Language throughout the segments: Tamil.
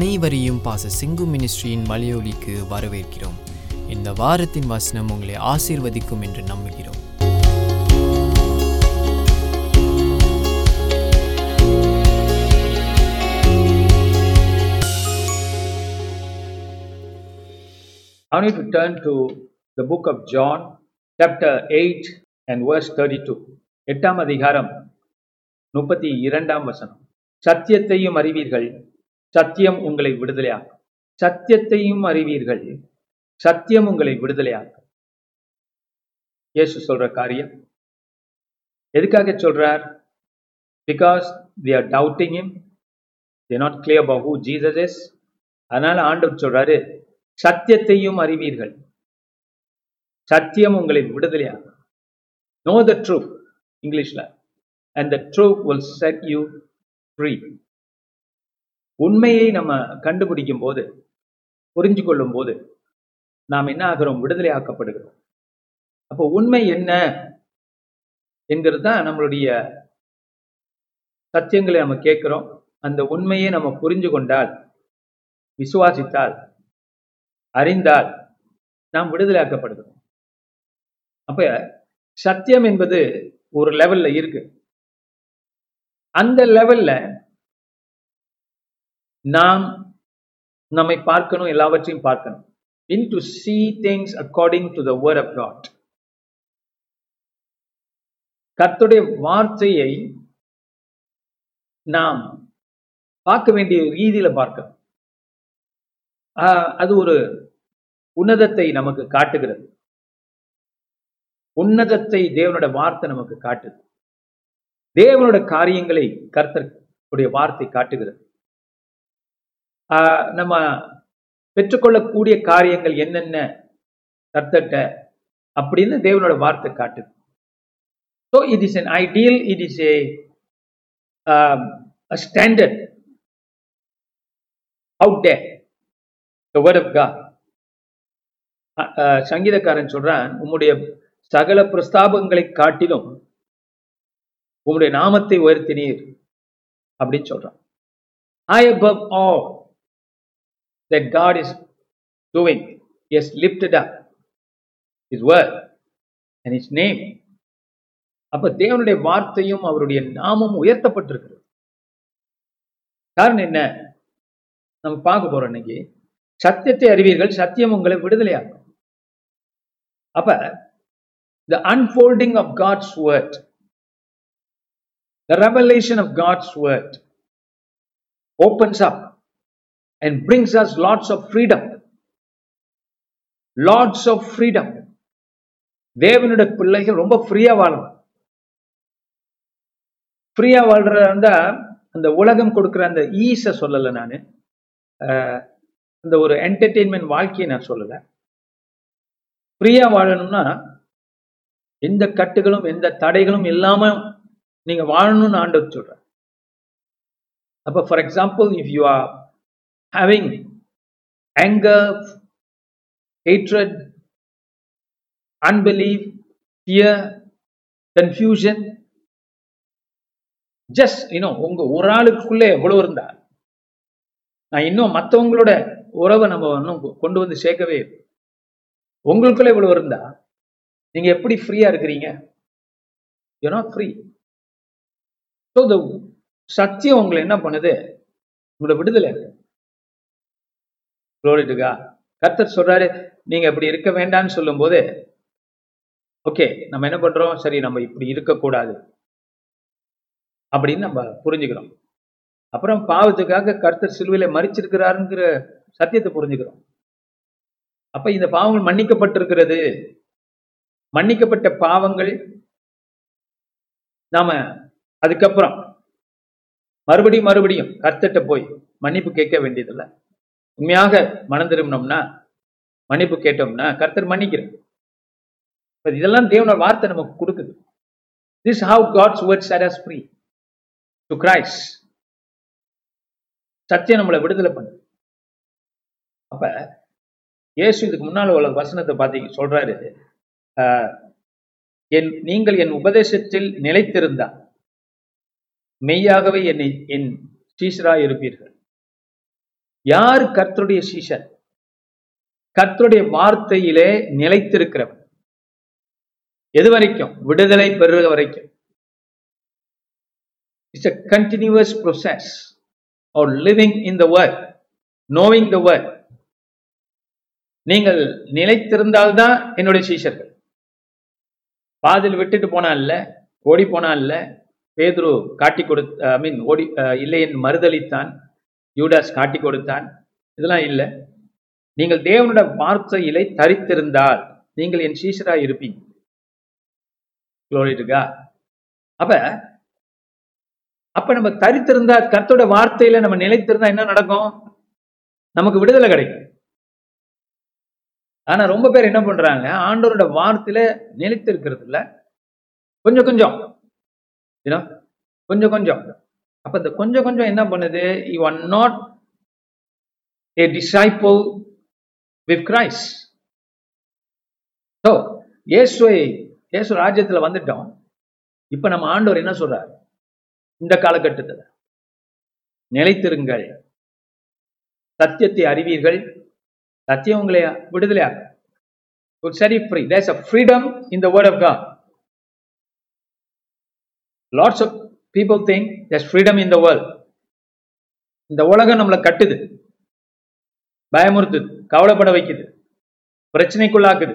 அனைவரையும் பாச சிங்கு மினிஸ்ட்ரியின் மலையொலிக்கு வரவேற்கிறோம். இந்த வாரத்தின் வசனம் உங்களை ஆசீர்வதிக்கும் என்று நம்புகிறோம். I need to turn to the book of John, chapter 8 and verse 32. எட்டாம் அதிகாரம் முப்பத்தி இரண்டாம் வசனம். சத்தியத்தையும் அறிவீர்கள் சத்தியம் உங்களை விடுதலையாக்கும். சத்தியத்தையும் அறிவீர்கள். சத்தியம் உங்களை விடுதலையாக்கும். இயேசு சொல்ற காரியம். எதுக்காக சொல்றார்? Because they are doubting him they not clear clear who Jesus is அதனால ஆண்டவர் சொல்றாரு சத்தியத்தையும் அறிவீர்கள். சத்தியம் உங்களை விடுதலையாகும் நோ த ட்ரூத் இங்கிலீஷ்ல and the truth will set you free உண்மையை நம்ம கண்டுபிடிக்கும் போது புரிஞ்சு கொள்ளும் போது நாம் என்ன ஆகிறோம்? விடுதலை ஆக்கப்படுகிறோம். அப்போ உண்மை என்ன? என்கிறது தான் நம்மளுடைய சத்தியங்களை நம்ம கேட்கிறோம். அந்த உண்மையை நம்ம புரிஞ்சு கொண்டால் விசுவாசித்தால் அறிந்தால் நாம் விடுதலையாக்கப்படுகிறோம் அப்ப சத்தியம் என்பது ஒரு லெவல்ல இருக்கு. அந்த லெவல்ல நாம் நம்மை பார்க்கணும் எல்லாவற்றையும் பார்க்கணும். In to see things according to the word of God கர்த்துடைய வார்த்தையை நாம் பார்க்க வேண்டிய ரீதியில பார்க்கணும். அது ஒரு உன்னதத்தை நமக்கு காட்டுகிறது. உன்னதத்தை தேவனோட வார்த்தை நமக்கு காட்டுது. தேவனோட காரியங்களை கர்த்தருடைய வார்த்தை காட்டுகிறது. நம்ம பெற்றுக்கொள்ளக்கூடிய காரியங்கள் என்னென்ன? கர்த்தட்ட அப்படின்னு தேவனோட வார்த்தை காட்டுது. So it is an ideal it is a standard out day the சங்கீதக்காரன் சொல்றான் உம்முடைய சகல பிரஸ்தாபங்களை காட்டிலும் உம்முடைய நாமத்தை உயர்த்தினீர். அப்படின்னு சொல்றான். I above all that God is doing. He has lifted up his word and his name. அப்ப தேவனுடைய வார்த்தையும் அவருடைய நாமும் உயர்த்தப்பட்டிருக்கிறது. காரணம் என்ன? நம்ம பார்க்க போறோம் இன்னைக்கு. சத்தியத்தை அறிவீர்கள் சத்தியம் உங்களை விடுதலையாக்கும். அப்ப the unfolding of God's word the revelation of God's word opens up and brings us lots of freedom lots of freedom தேவனுடைய பிள்ளைகள் ரொம்ப ஃப்ரீயா வாழணும் ஃப்ரீயா வாழ்றதா அந்த உலகம் கொடுக்குற அந்த ஈஸை சொல்லலை நான். அந்த ஒரு என்டர்டெயின்மெண்ட் வாழ்க்கையை நான் சொல்லலை. ஃப்ரீயா வாழணும்னா எந்த கட்டுகளும் எந்த தடைகளும் இல்லாம நீங்க வாழணும்னு ஆண்டவர் சொல்றேன் அப்ப for example if you are having anger hatred unbelief fear confusion. Just இன்னும் உங்க ஒரு ஆளுக்குள்ளே எவ்வளவு இருந்தா நான் இன்னும் மற்றவங்களோட உறவை நம்ம இன்னும் கொண்டு வந்து சேர்க்கவே உங்களுக்குள்ள இவ்வளவு இருந்தா நீங்க எப்படி ஃப்ரீயா இருக்கிறீங்க? You not free so the சத்தியம் உங்களை என்ன பண்ணுது? உங்களோட விடுதலை குளோரிட்டுக்கா கர்த்தர் சொல்றாரு நீங்க இப்படி இருக்க வேண்டாம்னு சொல்லும் போது ஓகே நம்ம என்ன பண்றோம்? சரி நம்ம இப்படி இருக்கக்கூடாது. அப்படின்னு நம்ம புரிஞ்சுக்கிறோம். அப்புறம் பாவத்துக்காக கர்த்தர் சிலுவையில மறிச்சிருக்கிறாருங்கிற சத்தியத்தை புரிஞ்சுக்கிறோம். அப்ப இந்த பாவங்கள் மன்னிக்கப்பட்டிருக்கிறது. மன்னிக்கப்பட்ட பாவங்கள் நாம அதுக்கப்புறம் மறுபடியும் மறுபடியும் கர்த்தட்ட போய் மன்னிப்பு கேட்க வேண்டியதில்லை. உண்மையாக மனம் திரும்பினோம்னா மன்னிப்பு கேட்டோம்னா கர்த்தர் மன்னிக்கிறார். இதெல்லாம் தேவனோட வார்த்தை நமக்கு கொடுக்குது. This how God's words are us free to Christ சத்தியம் நம்மளை விடுதலை பண்ணு அப்ப இயேசு இதுக்கு முன்னால் உள்ள வசனத்தை பார்த்தீங்க சொல்றாரு என் நீங்கள் என் உபதேசத்தில் நிலைத்திருந்தா மெய்யாகவே என்னை என் சீசராய் இருப்பீர்கள் யார் கர்த்தருடைய சீஷன்? கர்த்தருடைய வார்த்தையிலே நிலைத்திருக்கிறவன். எது வரைக்கும் விடுதலை பெறுகிற வரைக்கும். It's a continuous process are living in the word knowing the word. நீங்கள் நிலைத்திருந்தால்தான் என்னுடைய சீஷர்கள். பாதில் விட்டுட்டு போனா இல்ல ஓடி போனா இல்ல பேதுரு காட்டி கொடுத்த ஐ மீன் ஓடி இல்லை என் மறுதளித்தான் யூடாஸ் காட்டி கொடுத்தான். இதெல்லாம் இல்லை. நீங்கள் தேவனோட வார்த்தையிலே தரித்திருந்தால் நீங்கள் என் சீசரா இருப்பீங்க. அப்ப அப்ப நம்ம தரித்திருந்தா கர்த்தோட வார்த்தையில நம்ம நிலைத்திருந்தா என்ன நடக்கும்? நமக்கு விடுதலை கிடைக்கும். ஆனா ரொம்ப பேர் என்ன பண்றாங்க? ஆண்டவரோட வார்த்தையில நிலைத்திருக்கிறது இல்ல கொஞ்சம். கொஞ்சம் கொஞ்சம் கொஞ்சம். அப்ப இந்த கொஞ்சம் கொஞ்சம் என்ன பண்ணுது? You are not a disciple with Christ so இயேசுவை இயேசு ராஜ்யத்தில் வந்துட்டோம். இப்ப நம்ம ஆண்டவர் என்ன சொல்றார்? இந்த காலகட்டத்துல நிலைத்திருங்கள். சத்தியத்தை அறிவீர்கள். சத்தியம் உங்களை விடுதலையாகும் would சரி free there's a freedom in the word of God lots of people think this freedom in the world இந்த உலகம் நம்மளை கட்டுது பயமுறுத்துது கவலைப்பட வைக்குது பிரச்சனைக்குள்ளாக்குது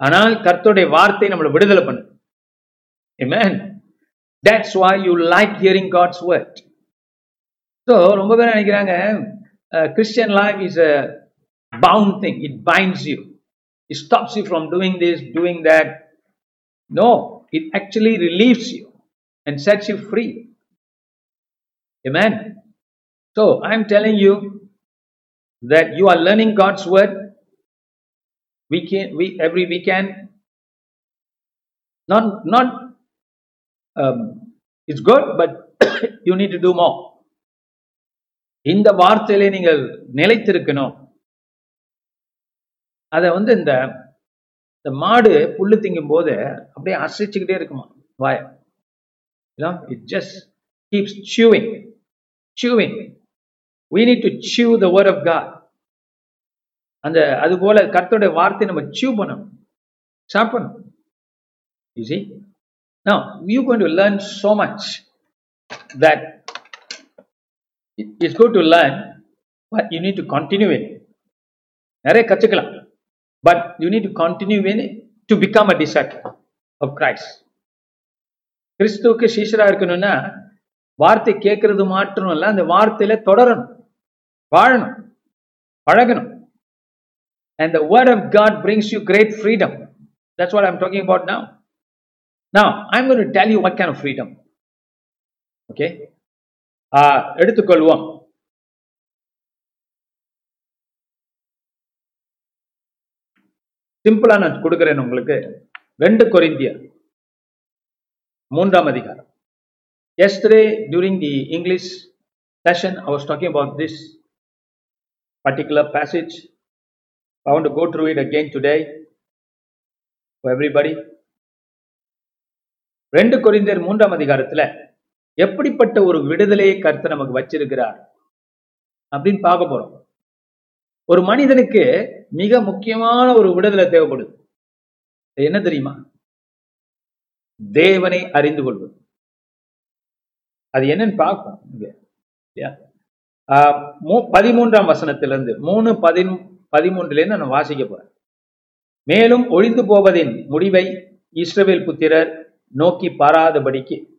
ஆனால் கர்த்தருடைய வார்த்தை நம்மளை விடுதலை பண்ணுது man that's why you like hearing God's word so ரொம்ப பேர் நினைக்கிறாங்க Christian life is a bound thing it binds you it stops you from doing this doing that no it actually relieves you and sets you free. Amen. So I'm telling you that you are learning God's word. We can we every weekend. Not not um, it's good, but you need to do more. இந்த வார்த்தையிலே நீங்கள் நிலைத்திருக்கணும் அதை வந்து இந்த இந்த மாடு புல்லு திங்கும் போது அப்படியே அசைச்சுக்கிட்டே இருக்குமா வாய You know, it just keeps chewing, chewing. We need to chew the word of God. அந்த அது போல கர்த்தருடைய வார்த்தை நம்ம சீவ் பண்ணணும் சாப்பிடணும் you see no you going to learn so much that it's good to learn but you need to continue in நிறைய கற்றுக்கலாம் but you need to continue in to become a disciple of Christ கிறிஸ்துவுக்கு சீஷரா இருக்கணும்னா வார்த்தை கேட்கறது மாற்றம் இல்லை அந்த வார்த்தையில தொடரணும் வாழணும் பழகணும் and the word of God brings you great freedom that's what I'm talking about now நான் I'm gonna tell you what can freedom okay எடுத்துக்கொள்வோம் சிம்பிளா நான் கொடுக்குறேன் உங்களுக்கு ரெண்டு கொரிந்தியர் மூன்றாம் அதிகாரம். Yesterday during the English session I was talking about this particular passage. I want to go through it again today for everybody. ரெண்டு கொரிந்தியர் மூன்றாம் அதிகாரத்துல எப்படிப்பட்ட ஒரு விடுதலையை கருத்து நமக்கு வச்சிருக்கிறார் அப்படின்னு பார்க்க போறோம். ஒரு மனிதனுக்கு மிக முக்கியமான ஒரு விடுதலை தேவைப்படுது. என்ன தெரியுமா? தேவனை அறிந்து கொள்வது. அது என்னன்னு பார்ப்போம். இங்க. இல்லையா? பதிமூன்றாம் வசனத்திலிருந்து மூணு பதின் பதிமூன்றுலேருந்து நான் வாசிக்க போறேன் மேலும் ஒழிந்து போவதின் முடிவை இஸ்ரவேல் புத்திரர் நோக்கி பாராதபடிக்கு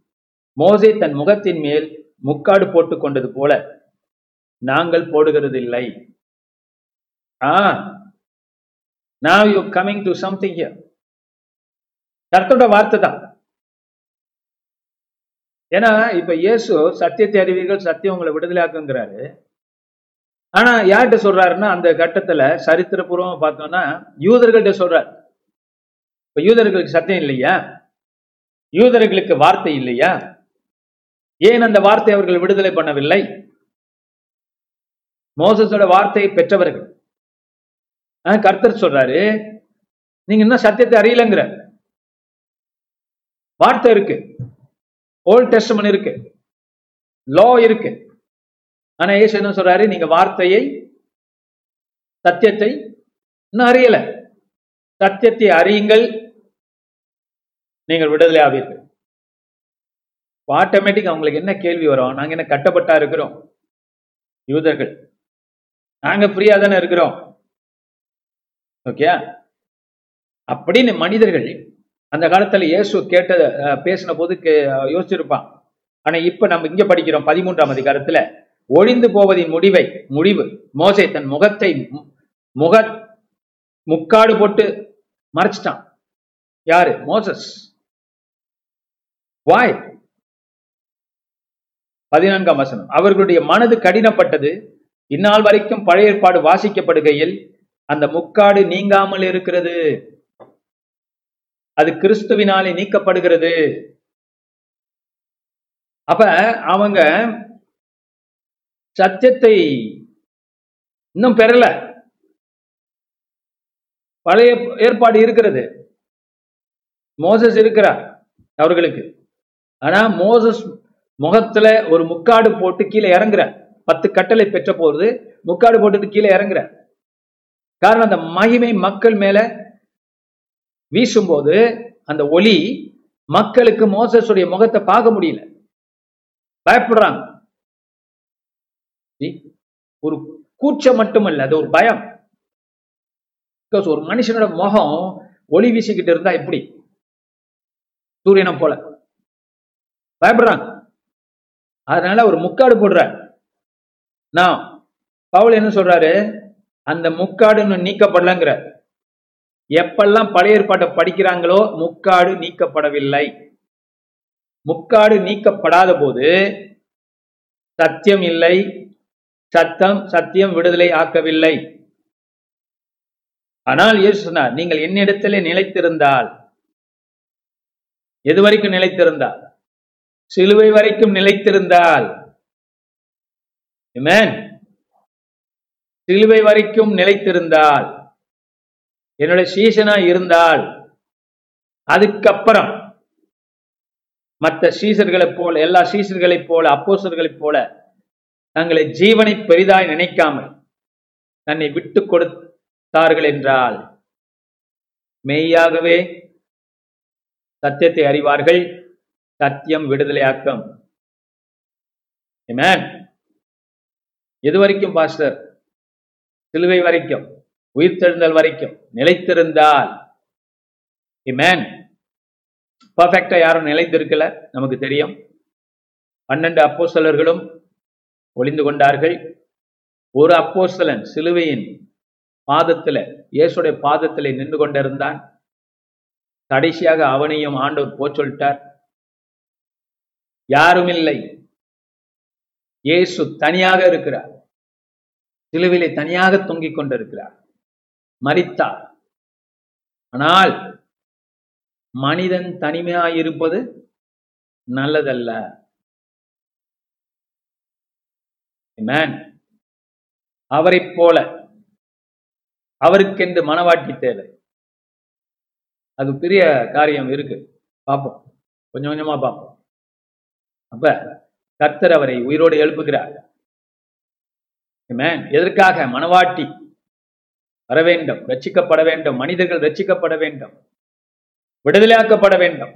மோசே தன் முகத்தின் மேல் முக்காடு போட்டுக் கொண்டது போல நாங்கள் போடுகிறதில்லை. Ah now you coming to something here. கர்த்தரோட வார்த்தை தான். ஏன்னா இப்ப இயேசு சத்தியத்தை அறிவீர்கள் சத்தியம் உங்களை விடுதலையாக்குங்கிறாரு. ஆனா யார்கிட்ட சொல்றாருன்னா அந்த கட்டத்துல சரித்திரபூர்வமா பார்த்தோம்னா யூதர்கள்ட்ட சொல்றாரு. இப்ப யூதர்களுக்கு சத்தியம் இல்லையா? யூதர்களுக்கு வார்த்தை இல்லையா? ஏன் அந்த வார்த்தை அவர்கள் விடுதலை பண்ணவில்லை? மோசஸோட வார்த்தையை பெற்றவர்கள். கர்த்தர் சொல்றாரு நீங்க இன்னும் சத்தியத்தை அறியலங்கிற. வார்த்தை இருக்கு. ஓல்ட் டெஸ்டமன் இருக்கு. லா இருக்கு. ஆனா ஏசு என்ன சொல்றாரு? நீங்க வார்த்தையை சத்தியத்தை இன்னும் அறியல. சத்தியத்தை அறியுங்கள். நீங்கள் விடுதலை ஆவீர்கள். ஆட்டோமேட்டிக் அவங்களுக்கு என்ன கேள்வி வரும்? நாங்க என்ன கட்டப்பட்டா இருக்கிறோம்? யூதர்கள். நாங்க ஃப்ரீயா தானே இருக்கிறோம். ஓகே அப்படின்னு மனிதர்கள் அந்த காலத்தில் இயேசு கேட்ட பேசின போது யோசிச்சிருப்பான். ஆனால் இப்போ நம்ம இங்கே படிக்கிறோம் பதிமூன்றாம் அதிகாரத்தில் ஒழிந்து போவதின் முடிவை முடிவு மோசை தன் முகத்தை முக முக்காடு போட்டு மறைச்சிட்டான். யாரு? மோசஸ். வாய் பதினான்காம் வசனம். அவர்களுடைய மனது கடினப்பட்டது. இந்நாள் வரைக்கும் பழைய ஏற்பாடு வாசிக்கப்படுகையில் அந்த முக்காடு நீங்காமல் இருக்கிறது. அது கிறிஸ்துவினாலே நீக்கப்படுகிறது. அப்ப அவங்க சத்தியத்தை இன்னும் பெறல. பழைய ஏற்பாடு இருக்கிறது. மோசஸ் இருக்கிறார் அவர்களுக்கு. ஆனா மோசஸ் முகத்துல ஒரு முக்காடு போட்டு கீழே இறங்குற பத்து கட்டளை பெற்ற போது முக்காடு போட்டுட்டு கீழே இறங்குற காரணம் அந்த மகிமை மக்கள் மேல வீசும்போது அந்த ஒளி மக்களுக்கு மோசஸுடைய முகத்தை பார்க்க முடியல. பயப்படுறாங்க. ஒரு கூச்சம் மட்டுமல்ல அது ஒரு பயம். ஒரு மனுஷனோட முகம் ஒளி வீசிக்கிட்டு இருந்தா எப்படி? சூரியனை போல. பயப்படுறாங்க. அதனால ஒரு முக்காடு போடுறார். நான் பவுல் என்ன சொல்றாரு? அந்த முக்காடு இன்னும் நீக்கப்படலங்கிற எப்பெல்லாம் பழைய ஏற்பாட்டை படிக்கிறாங்களோ முக்காடு நீக்கப்படவில்லை. முக்காடு நீக்கப்படாத போது சத்தியம் இல்லை சத்தம் சத்தியம் விடுதலை ஆக்கவில்லை. ஆனால் இயேசு சொன்னார் நீங்கள் என்னிடத்திலே நிலைத்திருந்தால் எது வரைக்கும் நிலைத்திருந்தால் சிலுவை வரைக்கும் நிலைத்திருந்தால். சிலுவை வரைக்கும் நிலைத்திருந்தால். என்னுடைய சீசனா இருந்தால் அதுக்கப்புறம் மற்ற சீசர்களைப் போல எல்லா சீசர்களைப் போல அப்போசர்களைப் போல தங்களை ஜீவனை பெரிதாய் நினைக்காமல் தன்னை விட்டு கொடுத்தார்கள் என்றால் மெய்யாகவே சத்தியத்தை அறிவார்கள். சத்தியம் விடுதலையாக்கம். இது வரைக்கும் பாஸ்டர்? சிலுவை வரைக்கும். உயிர்த்தெழுந்தல் வரைக்கும் நிலைத்திருந்தால் Amen. பர்ஃபெக்டா யாரும் நிலைத்திருக்கல நமக்கு தெரியும். பன்னெண்டு அப்போஸ்தலர்களும் ஒளிந்து கொண்டார்கள். ஒரு அப்போஸ்தலன் சிலுவையின் பாதத்துல இயேசுடைய பாதத்திலே நின்று கொண்டிருந்தான். கடைசியாக அவனையும் ஆண்டவர் போச் சொல்லிட்டார். யாரும் இல்லை. இயேசு தனியாக இருக்கிறார். சிலுவிலை தனியாக தொங்கிக் கொண்டிருக்கிறார். மறித்தார். ஆனால் மனிதன் தனிமையாயிருப்பது நல்லதல்ல. Amen. அவரைப் போல அவருக்கென்று மனவாட்டி தேவை. அது பெரிய காரியம் இருக்கு. பார்ப்போம். கொஞ்சம் கொஞ்சமா பார்ப்போம். அப்ப கர்த்தர் அவரை உயிரோடு எழுப்புகிறார். எதற்காக மனவாட்டி வர வேண்டும் ரட்சிக்கப்பட வேண்டும் மனிதர்கள் ரட்சிக்கப்பட வேண்டும் விடுதலையாக்கப்பட வேண்டும்.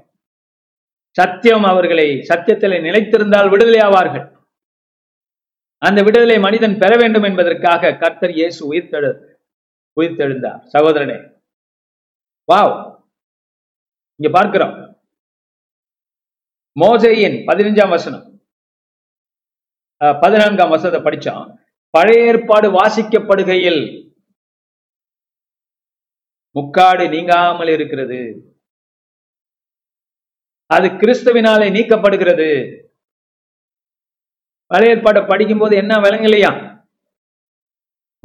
சத்தியம் அவர்களை சத்தியத்தில் நிலைத்திருந்தால் விடுதலை ஆவார்கள் அந்த விடுதலை மனிதன் பெற வேண்டும் என்பதற்காக கர்த்தர் இயேசு உயிர்த்தெழு உயிர்த்தெழுந்தார். சகோதரனே வாவ். இங்க பார்க்கிறோம். மோசையின் பதினஞ்சாம் வசனம். பதினான்காம் வசனத்தை படிச்சோம். பழைய ஏற்பாடு வாசிக்கப்படுகையில் முக்காடு நீங்காமல் இருக்கிறது. அது கிறிஸ்துவினாலே நீக்கப்படுகிறது. பழைய ஏற்பாட்டை படிக்கும்போது என்ன விளங்கலையா?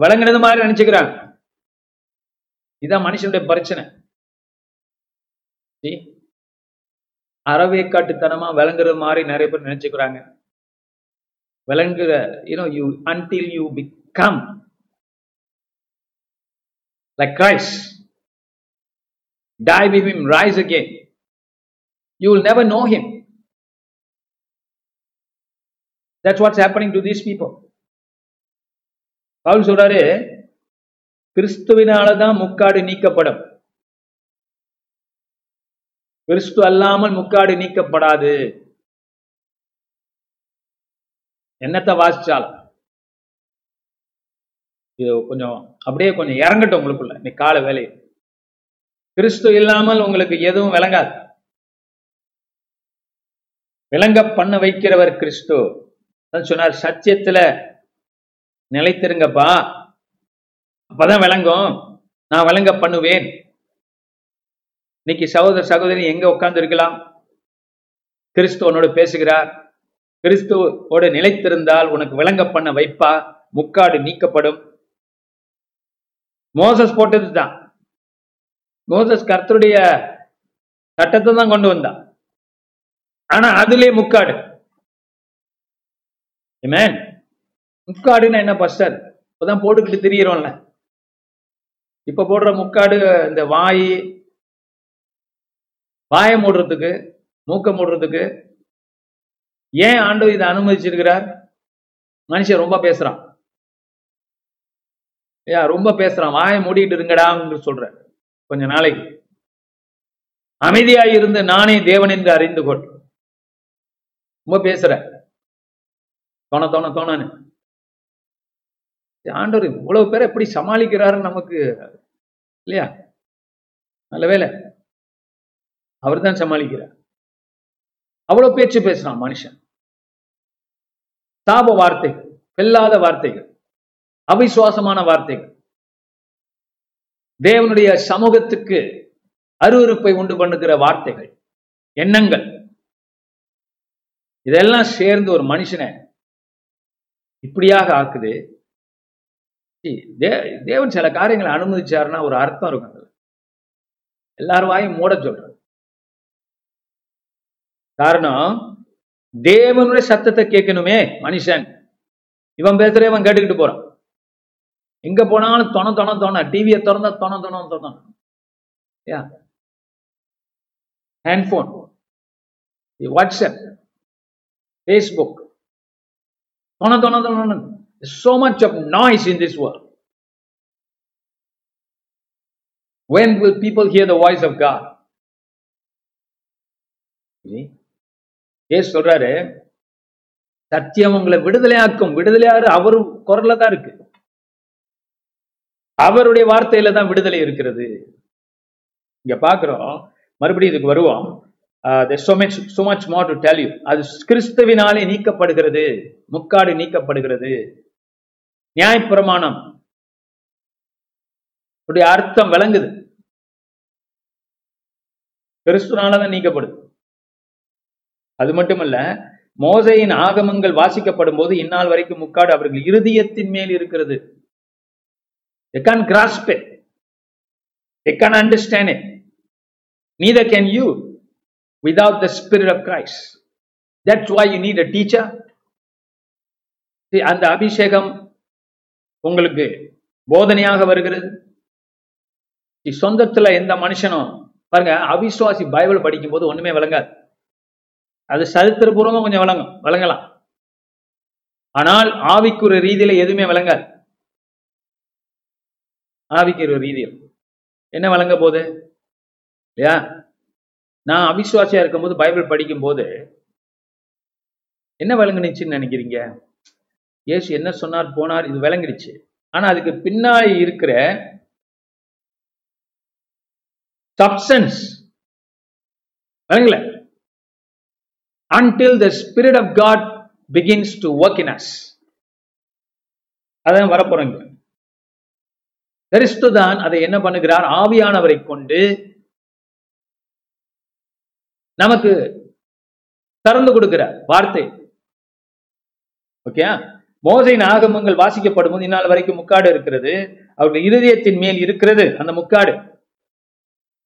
விளங்குனது மாதிரி நினைச்சுக்கிறாங்க. இதான் மனுஷனுடைய பிரச்சனை. அறவேக்காட்டுத்தனமா விளங்குறது மாதிரி நிறைய பேர் நினைச்சுக்கிறாங்க. விளங்குற you know you until you become like Christ die with him rise again. You will never know him. That's what's happening to these people. Paul சொல்றாரு கிறிஸ்துவினாலதான் முக்காடு நீக்கப்படும். கிறிஸ்து அல்லாமல் முக்காடு நீக்கப்படாது. என்னத்தை வாசிச்சாலும். இது கொஞ்சம் அப்படியே கொஞ்சம் இறங்கட்டும் உங்களுக்குள்ள. இன்னைக்கு கால வேலையை. கிறிஸ்து இல்லாமல் உங்களுக்கு எதுவும் விளங்காது. விளங்க பண்ண வைக்கிறவர் கிறிஸ்து. சொன்னார் சத்தியத்துல நிலைத்திருங்கப்பா. அப்பதான் விளங்கும். நான் விளங்க பண்ணுவேன். இன்னைக்கு சகோதர சகோதரி எங்க உட்கார்ந்து இருக்கலாம் கிறிஸ்துவனோடு பேசுகிறார். கிறிஸ்துவோடு நிலைத்திருந்தால் உனக்கு விளங்க பண்ண வைப்பா. முக்காடு நீக்கப்படும். மோசஸ் போட்டது தான். மோசஸ் கர்த்தருடைய சட்டத்தை தான் கொண்டு வந்தான். ஆனா அதுலயே முக்காடு. முக்காடுன்னா என்ன பஸ்டர் இப்பதான் போட்டுக்கிட்டு திரியிறோம்ல. இப்ப போடுற முக்காடு இந்த வாய் வாயை மூடுறதுக்கு மூக்க மூடுறதுக்கு ஏன் ஆண்டு இதை அனுமதிச்சிருக்கிறார்? மனுஷன் ரொம்ப பேசுறான். ரொம்ப பேசுறான். வாயை மூடிட்டு இருங்கடான்னு சொல்ற கொஞ்ச நாளைக்கு அமைதியாயிருந்து நானே தேவன் என்று அறிந்து கொள். ரொம்ப பேசுற. தோண தோண தோணான்னு. ஆண்டவர் இவ்வளவு பேரை எப்படி சமாளிக்கிறாருன்னு நமக்கு? இல்லையா? நல்ல வேலை அவர் தான் சமாளிக்கிறார். அவ்வளவு பேச்சு பேசுறான் மனுஷன். தாப வார்த்தைகள் வெல்லாத வார்த்தைகள் அவிசுவாசமான வார்த்தைகள். தேவனுடைய சமூகத்துக்கு அருவருப்பை உண்டு பண்ணுகிற வார்த்தைகள் எண்ணங்கள். இதெல்லாம் சேர்ந்து ஒரு மனுஷனை இப்படியாக ஆக்குது. தேவன் சில காரியங்களை அனுமதிச்சாருன்னா ஒரு அர்த்தம் இருக்கும் அதுல. வாயும் மூட சொல்றது காரணம் தேவனுடைய சத்தத்தை கேட்கணுமே மனுஷன். இவன் பேசுற இவன் கேட்டுக்கிட்டு போறான். எங்க போனாலும் தொண தொண தொண. டிவியை திறந்தா தொண தொண தொண யா? ஹேண்ட்போன் வாட்ஸ்அப் ஃபேஸ்புக் தொண தொண தொண so much of noise in this world. When will people hear the voice of god? ஏசு சொல்றாரு சத்தியம் உங்களை விடுதலையாக்கும். விடுதலையாரு அவரு குரல்ல தான் இருக்கு. அவருடைய வார்த்தையில தான் விடுதலை இருக்கிறது. இங்க பாக்குறோம். மறுபடியும் இதுக்கு வருவோம். Uh, so much so much more to அது கிறிஸ்துவினாலே நீக்கப்படுகிறது. முக்காடு நீக்கப்படுகிறது. நியாயப்பிரமாணம். உடைய அர்த்தம் விளங்குது. கிறிஸ்துனாலதான் நீக்கப்படுது. அது மட்டுமல்ல மோசையின் ஆகமங்கள் வாசிக்கப்படும் போது இந்நாள் வரைக்கும் முக்காடு அவர்கள் இருதயத்தின் மேல் இருக்கிறது. They can't grasp it. They can't understand it. Neither can you without the spirit of christ. That's why you need a teacher. See, அந்த அபிஷேகம் உங்களுக்கு போதனையாக வருகிறது. See, சொந்தத்துல எந்த மனுஷனும் பாருங்க அவிசுவாசி பைபிள் படிக்கும் போது ஒண்ணுமே விளங்காது. அது சரித்திரபூர்வமா கொஞ்சம் விளங்கும் விளங்கலாம். ஆனால் ஆவிக்குரிய ரீதியில எதுவுமே விளங்காது. ஆவிக்கிற ரீதியில். என்ன விளங்க போகுது? இல்லையா? நான் அவிசுவாசியா இருக்கும்போது பைபிள் படிக்கும் போது என்ன விளங்குனுச்சுன்னு நினைக்கிறீங்க? ஏசு என்ன சொன்னார் போனார் இது விளங்கிடுச்சு. ஆனா அதுக்கு பின்னாடி இருக்கிற சப்சன்ஸ் விளங்கல. Until the Spirit of God begins to work in us அதான் வரப்போறேங்க கிறிஸ்து தான் அதை என்ன பண்ணுகிறார்? ஆவியானவரை கொண்டு நமக்கு திறந்து கொடுக்கிறார். வார்த்தை. ஓகே? மோசையின் ஆகமங்கள் வாசிக்கப்படும் போது இந்நாள் வரைக்கும் முக்காடு இருக்கிறது. அவர்கள் இருதயத்தின் மேல் இருக்கிறது அந்த முக்காடு.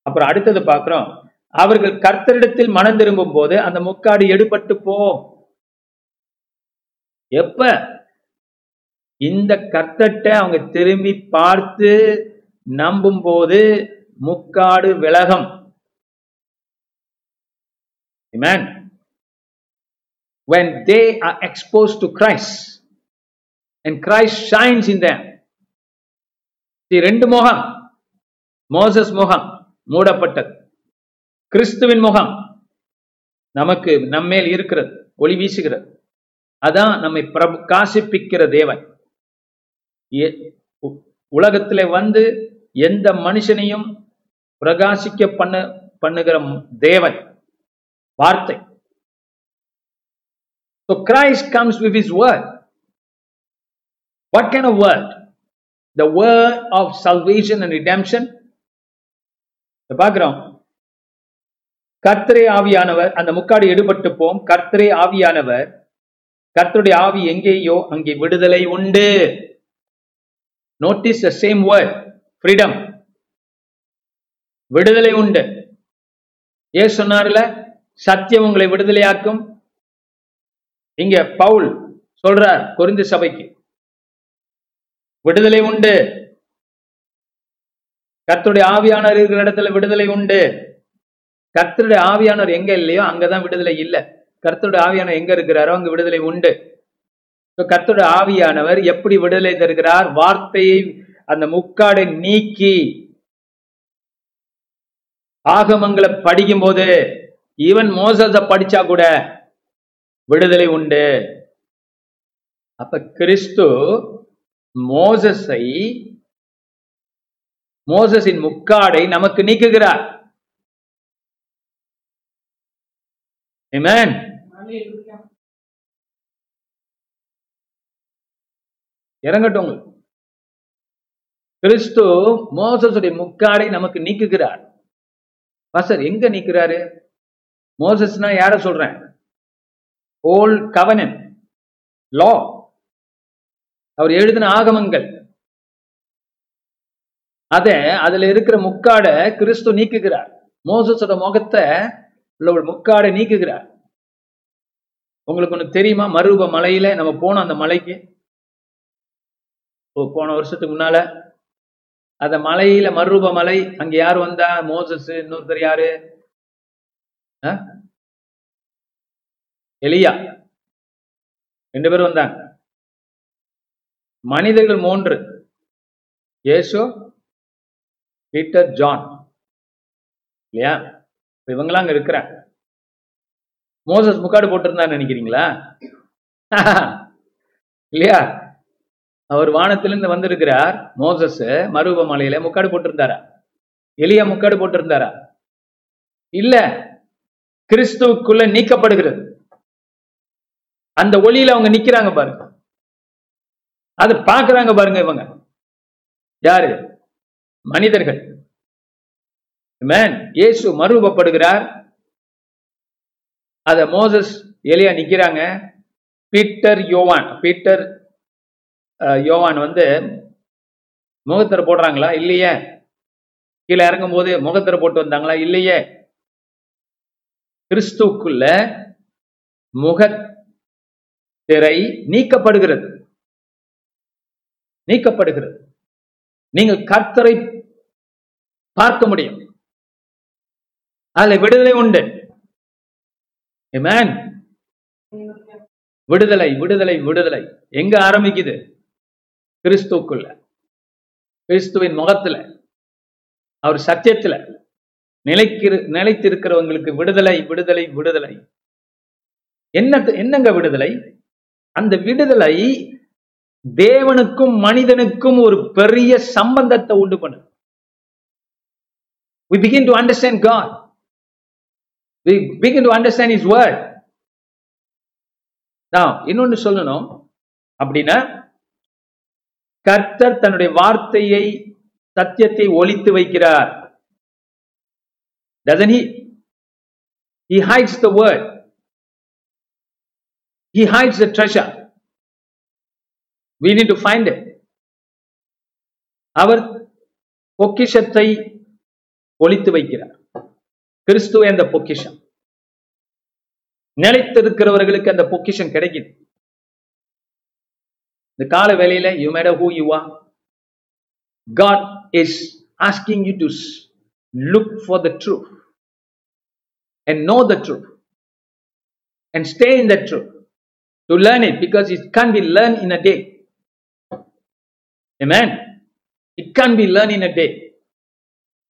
அப்புறம் அடுத்தது பார்க்கிறோம். அவர்கள் கர்த்தரிடத்தில் மனம் திரும்பும் போது அந்த முக்காடு எடுபட்டு போ. எப்ப? இந்த கத்தட்ட அவங்க திரும்பி பார்த்து நம்பும் போது முக்காடு விலகம். Amen. When they are exposed to Christ and Christ shines in them, See, ரெண்டு முகம் மோசஸ் முகம் மூடப்பட்டது. கிறிஸ்துவின் முகம் நமக்கு நம்மேல் இருக்கிறது ஒளி வீசுகிறது. அதான் நம்மை பிரபு காசிப்பிக்கிற தேவன். உலகத்திலே வந்து எந்த மனுஷனையும் பிரகாசிக்க பண்ண பண்ணுகிற தேவன் வார்த்தை So Christ comes with his word. What kind of word? The word of salvation and redemption. பார்க்கிறோம் கர்த்தரே ஆவியானவர் அந்த முக்காடு எடுபட்டு போம் கர்த்தரே ஆவியானவர் கர்த்தருடைய ஆவி எங்கேயோ அங்கே விடுதலை உண்டு notice the same word freedom விடுதலை உண்டு. ஏன் சொன்னார்ல? சத்தியம் உங்களை விடுதலையாக்கும். இங்க பவுல் சொல்றார் குறிந்து சபைக்கு. விடுதலை உண்டு. கர்த்தருடைய ஆவியானவர் இருக்கிற இடத்துல விடுதலை உண்டு. கர்த்தருடைய ஆவியானவர் எங்க இல்லையோ அங்கதான் விடுதலை இல்லை. கர்த்தருடைய ஆவியானவர் எங்க இருக்கிறாரோ அங்க விடுதலை உண்டு. கத்தோட ஆவியானவர் எப்படி விடுதலை தருகிறார்? வார்த்தையை அந்த முக்காடை நீக்கி ஆகமங்களை படிக்கும் போது ஈவன் மோசஸ படிச்சா கூட விடுதலை உண்டு. அப்ப கிறிஸ்து மோசஸை மோசஸின் முக்காடை நமக்கு நீக்குகிறார். Amen. இறங்கட்டும். கிறிஸ்து மோசஸுடைய முக்காடை நமக்கு நீக்குகிறார். பாஸ்டர் எங்க நீக்குறாரு? மோசஸ்னா யார சொல்றேன்? ஓல்ட் கவனன் லா அவர் எழுதின ஆகமங்கள். அத அதுல இருக்கிற முக்காடை கிறிஸ்து நீக்குகிறார். மோசஸோட முகத்தை உள்ள ஒரு முக்காடை நீக்குகிறார். உங்களுக்கு ஒண்ணு தெரியுமா? மருவ மலையில நம்ம போனோம் அந்த மலைக்கு? போன வருஷத்துக்கு முன்னால? அந்த மலையில மறுரூப மலை அங்க யார் வந்தா? மோசஸ் இன்னொருத்தர் யாரு? எலியா. ரெண்டு பேரும் வந்தாங்க. மனிதர்கள் மூன்று. Esau Peter John. இல்லையா? இப்ப இவங்கெல்லாம் அங்க இருக்கிறாங்க. மோசஸ் முக்காடு போட்டிருந்தான்னு நினைக்கிறீங்களா? இல்லையா? அவர் வானத்திலிருந்து வந்திருக்கிறார் மோசஸ் மருவ மலையில முக்காடு போட்டிருந்தாரா? எளிய முக்காடு போட்டிருந்தாரா? இல்ல கிறிஸ்துவுக்குள்ள நீக்கப்படுகிறது. அந்த ஒளியில அவங்க நிக்கிறாங்க பாருங்க. அது பாக்குறாங்க பாருங்க இவங்க. யாரு? மனிதர்கள். மேன் இயேசு மறுரூபப்படுகிறார் அத மோசஸ் எலியா நிக்கிறாங்க. பீட்டர் யோவான். பீட்டர் யோவான் வந்து முகத்திர போடுறாங்களா? இல்லையே. கீழே இறங்கும் போது முகத்தரை போட்டு வந்தாங்களா? இல்லையே. கிறிஸ்துவுக்குள்ள முகத்திரை நீக்கப்படுகிறது. நீக்கப்படுகிறது. நீங்கள் கர்த்தரை பார்க்க முடியும். அதுல விடுதலை உண்டு. விடுதலை விடுதலை விடுதலை. எங்க ஆரம்பிக்குது? கிறிஸ்துக்குள்ள கிறிஸ்துவின் முகத்துல அவர் சத்தியத்துல நிலைக்கிற நிலைத்திருக்கிறவங்களுக்கு விடுதலை விடுதலை விடுதலை என்ன என்னங்க விடுதலை அந்த விடுதலை தேவனுக்கும் மனிதனுக்கும் ஒரு பெரிய சம்பந்தத்தை உண்டு பண்ணுது we begin to understand God. We begin to understand His word. நான் இன்னொன்னு சொல்லணும் அப்படின்னா கர்த்தர் தன்னுடைய வார்த்தையை சத்தியத்தை ஒழித்து வைக்கிறார். Doesn't he? He hides the word. He hides the treasure. We need to find it. அவர் பொக்கிஷத்தை ஒழித்து வைக்கிறார். கிறிஸ்துவ அந்த பொக்கிஷம். நிலைத்திருக்கிறவர்களுக்கு அந்த பொக்கிஷம் கிடைக்குது. இந்த கால வேலையில you made who you are God is asking you to look for the true and know the truth and stay in the truth to learn it because it can't be learned in a day. Amen? It can be learn in a day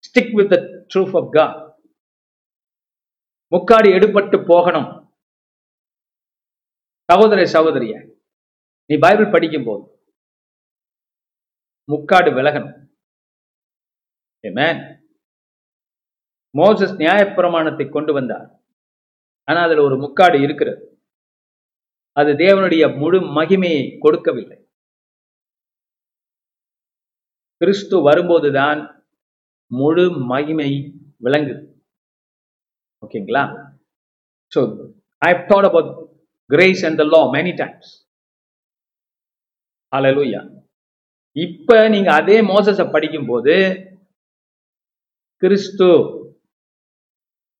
stick with the truth of God முக்காடு எடுபட்டு போகணும். சகோதர சகோதரியா நீ பைபிள் படிக்கும்போது முக்காடு விலகணும். Amen. மோசஸ் நியாயப்பிரமாணத்தை கொண்டு வந்தார். ஆனா அதுல ஒரு முக்காடு இருக்கிறது. அது தேவனுடைய முழு மகிமையை கொடுக்கவில்லை. கிறிஸ்து வரும்போதுதான் முழு மகிமை விளங்குது. ஓகேங்களா so I thought about grace and the law many times hallelujah இப்ப நீங்க அதே மோசஸ படிக்கும் போது கிறிஸ்து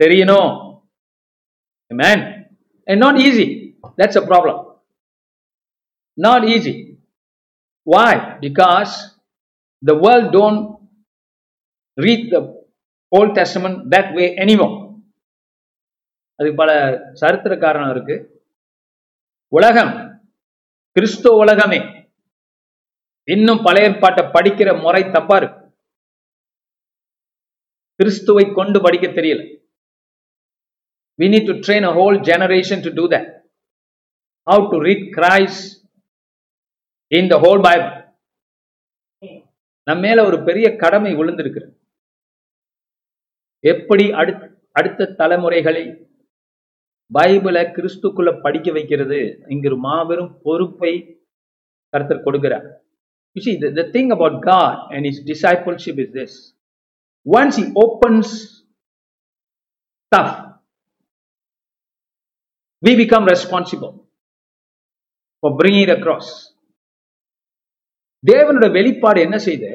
தெரியணும் man not easy that's a problem not easy why because the world don't read the Old Testament back way anymore அதுக்கு பல சரித்திர காரணம் இருக்கு உலகம் கிறிஸ்துவ உலகமே இன்னும் பழைய ஏற்பாட்டை படிக்கிற முறை தப்பா இருக்கு. கிறிஸ்துவை கொண்டு படிக்க தெரியல. We need to train a whole generation to do that. How to read Christ in the whole Bible நம்ம மேல ஒரு பெரிய கடமை விழுந்திருக்கு எப்படி அடுத்த அடுத்த தலைமுறைகளை பைபிளை கிறிஸ்துக்குள்ள படிக்க வைக்கிறது இங்க மாபெரும் பொறுப்பை கருத்தர் கொடுக்கிறார். You see, the, the thing about God and His discipleship is this. Once He opens stuff, we become responsible for bringing it across. தேவனோட வெளிப்பாடு என்ன செய்து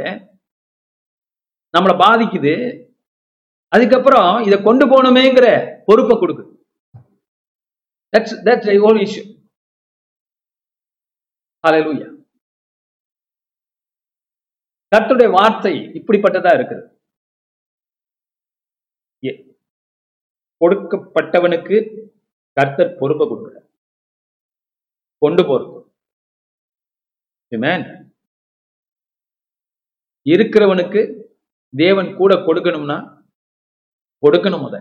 நம்மளை பாதிக்குது அதுக்கப்புறம் இதை கொண்டு போகணுமேங்கிற பொறுப்பை கொடுக்குது that's that's a whole issue hallelujah கர்த்தருடைய வார்த்தை இப்படிப்பட்டதா இருக்குது. கொடுக்கப்பட்டவனுக்கு கர்த்தர் பொறுப்பை கொடுக்கிறார். கொண்டு போறது. இருக்கிறவனுக்கு தேவன் கூட கொடுக்கணும்னா கொடுக்கணும் முத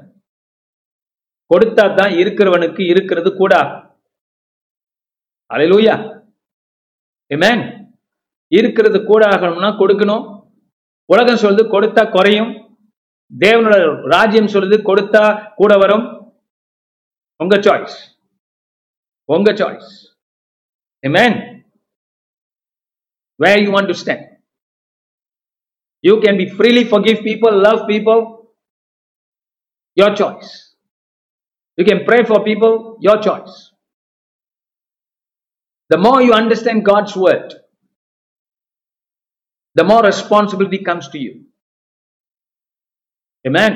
கொடுத்தா தான் இருக்கிறவனுக்கு இருக்கிறது கூட. அலையிலூயா ஏமேன் இருக்கிறது கூட ஆகணும்னா கொடுக்கணும் உலகம் சொல்லுது கொடுத்தா குறையும் தேவனோட ராஜ்யம் சொல்லுது கொடுத்தா கூட வரும் உங்க சாய்ஸ் உங்க choice man where you want to stand you can be freely forgive people love people your choice you can pray for people your choice the more you understand God's word, the more responsibility comes to you. Amen.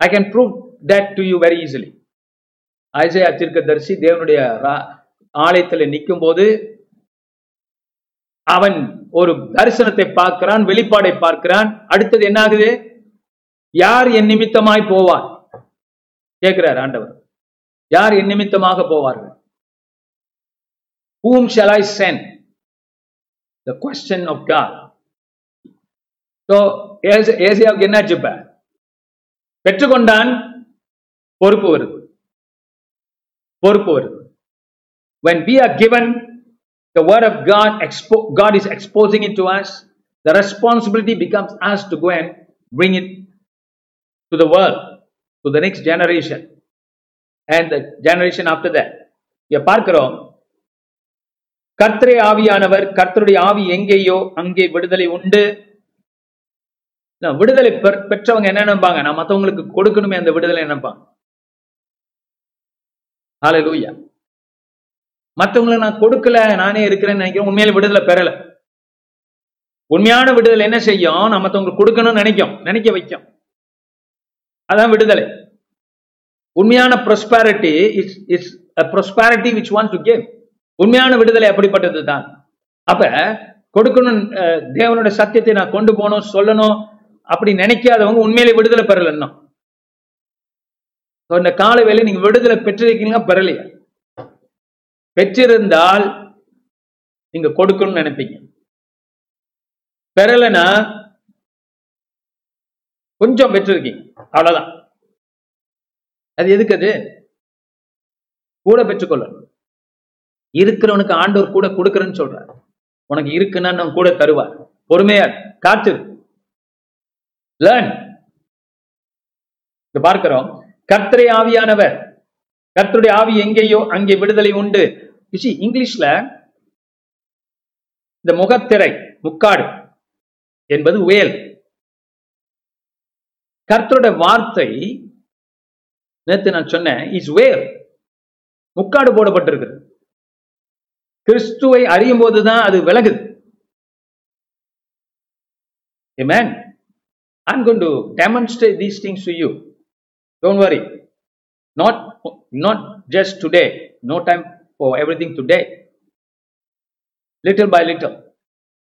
I can prove that to you very easily. Isaiah தரிசி தேவனுடைய ஆலயத்தில் நிற்கும் போது அவன் ஒரு தரிசனத்தை பார்க்கிறான் வெளிப்பாடை பார்க்கிறான் அடுத்தது என்ன ஆகுது யார் என் நிமித்தமாய் போவார் கேட்கிறார் ஆண்டவர் யார் என் நிமித்தமாக போவார்கள் ஹூம் shall I the question of God so ஏச- ஏசாயாவுக்கு என்னாச்சு இப்ப பெற்றுக்கொண்டான் பொறுப்பு வருது பொறுப்பு வருது when we are given the word of God, expo- God is exposing it to us, the responsibility becomes us to go and bring it to the world, to the next generation, and the generation after that. இங்க பார்க்கிறோம் கர்த்தரே ஆவியானவர் கர்த்தருடைய ஆவி எங்கேயோ அங்கே விடுதலை உண்டு. விடுதலை பெற்றவங்க என்ன நினைப்பாங்க? நான் மத்தவங்களுக்கு கொடுக்கணுமே அந்த விடுதலை நினைப்பாங்க. லூயா மத்தவங்களை நான் கொடுக்கல நானே இருக்கிறேன்னு நினைக்கிறேன் உண்மையில விடுதலை பெறல. உண்மையான விடுதலை என்ன செய்யும்? நான் மத்தவங்களுக்கு கொடுக்கணும்னு நினைக்கும் நினைக்க வைக்கும். அதான் விடுதலை. உண்மையான prosperity is is prosperity which want to give உண்மையான விடுதலை அப்படிப்பட்டது தான் அப்ப கொடுக்கணும் தேவனோட சத்தியத்தை நான் கொண்டு போகணும் சொல்லணும் அப்படி நினைக்காதவங்க உண்மையிலே விடுதலை பெறல இன்னும் இந்த கால வேலை நீங்க விடுதலை பெற்றிருக்கீங்க பெறலையா? பெற்றிருந்தால் நீங்க கொடுக்கணும்னு நினைப்பீங்க. பெறலைன்னா கொஞ்சம் பெற்றிருக்கீங்க. அவ்வளவுதான். அது எதுக்கு அது? கூட பெற்றுக்கொள்ள இருக்கிறவனுக்கு ஆண்டவர் கூட கொடுக்குறேன்னு சொல்றார். உனக்கு இருக்குன்னா நான் கூட தருவார். பொறுமையா காத்து லேர்ன் பார்க்கிறோம். கர்த்தரை ஆவியானவர். கர்த்தருடைய ஆவி எங்கேயோ அங்கே விடுதலை உண்டு. இங்கிலீஷ்ல இந்த முகத்திரை முக்காடு என்பது வேல் கர்த்தருடைய வார்த்தை நேத்து நான் சொன்னேன் இஸ் வேல் முக்காடு போடப்பட்டிருக்கிறது கிறிஸ்துவை அறியும் போதுதான் அது விலகுது Amen. I'm going to demonstrate these things to you. Don't worry. Not, not just today. No time for everything today. Little by little.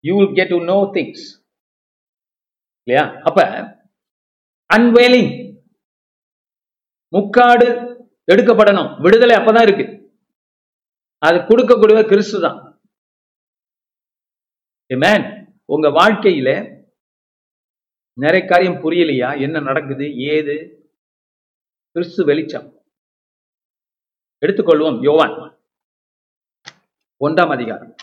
You will get to know things. இல்லையா அப்ப அன்வேலிங் முக்காடு எடுக்கப்படணும் விடுதலை அப்பதான் இருக்கு அது கொடுக்கக்கூடிய கிறிஸ்து தான் உங்க வாழ்க்கையில நிறைய காரியம் புரியலையா? என்ன நடக்குது? ஏது? கிறிஸ்து வெளிச்சம். எடுத்துக்கொள்வோம். யோவான் ஒன்றாம் அதிகாரம்.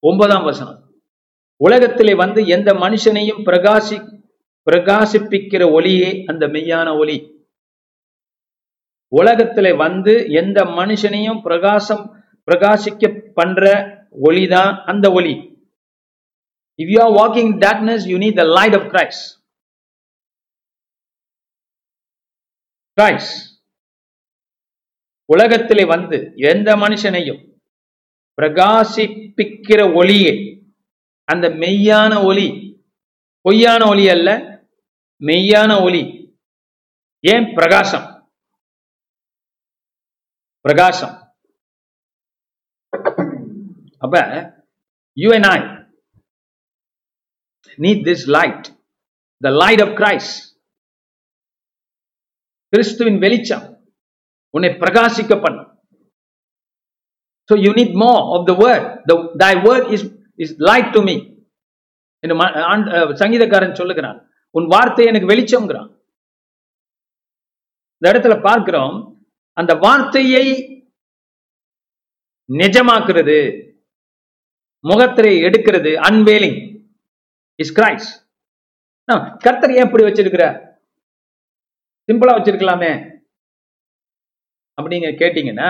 ஒன்பதாம் வசனம். உலகத்திலே வந்து எந்த மனுஷனையும் பிரகாசி பிரகாசிப்பிக்கிற ஒளியே அந்த மெய்யான ஒளி. உலகத்துல வந்து எந்த மனுஷனையும் பிரகாசம் பிரகாசிக்க பண்ற ஒளிதான் அந்த ஒளி. If you are walking darkness you need the light of Christ Christ உலகத்திலே வந்து எந்த மனுஷனையும் பிரகாசிப்பிக்கிற ஒளியே அந்த மெய்யான ஒளி. பொய்யான ஒளி அல்ல மெய்யான ஒளி. ஏன் பிரகாசம்? பிரகாசம். அப்ப you and I need this light the light of Christ கிறிஸ்துவின் வெளிச்சம் உன்னை பிரகாசிக்க பண்ணும். So you need more of the word the thy word is is light to me சங்கீதக்காரன் சொல்லுகிறான். உன் வார்த்தை எனக்கு வெளிச்சம்ங்கிறான். இந்த இடத்துல பார்க்கிறோம் அந்த வார்த்தையை நிஜமாக்குறது முகத்திரை எடுக்கிறது அன்வேலிங் இஸ் கிரைஸ்ட் கர்த்தர் ஏன் இப்படி வச்சிருக்கிறார் சிம்பிளா வச்சிருக்கலாமே. அப்படிங்க கேட்டீங்கன்னா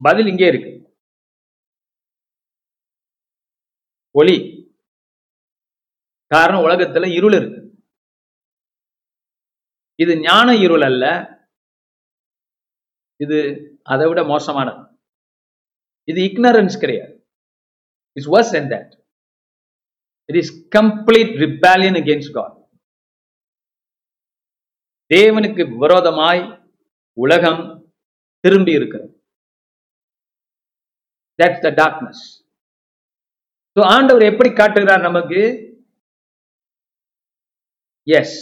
பதில் இங்கே இருக்கு. ஒளி. காரணம் உலகத்துல இருள் இருக்கு. இது ஞான இருள் அல்ல. இது அதை விட மோசமானது. இது இக்னரன்ஸ் கிடையாது. It's worse and that it is complete rebellion against God தேவனுக்கு விரோதமாய் உலகம் திரும்பி இருக்கிறது. தட்ஸ் த டார்க்னஸ் ஸோ ஆண்டவர் எப்படி காட்டுகிறார் நமக்கு? எஸ்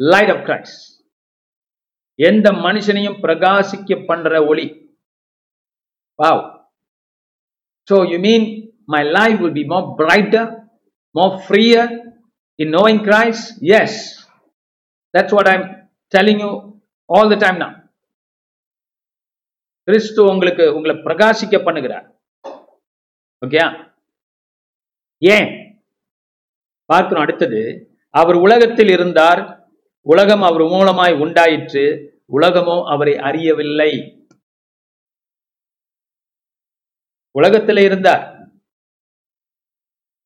லைட் ஆஃப் கிரைஸ்ட் எந்த மனுஷனையும் பிரகாசிக்க பண்ற ஒளி wow so you mean my life will be more brighter more freer in knowing Christ yes that's what I'm telling you all the time நான் கிறிஸ்து உங்களுக்கு உங்களை பிரகாசிக்க பண்ணுகிறார் ஓகே ஏன் பார்க்கணும் அடுத்தது அவர் உலகத்தில் இருந்தார். உலகம் அவர் மூலமாய் உண்டாயிற்று. உலகமோ அவரை அறியவில்லை. உலகத்தில் இருந்தார்.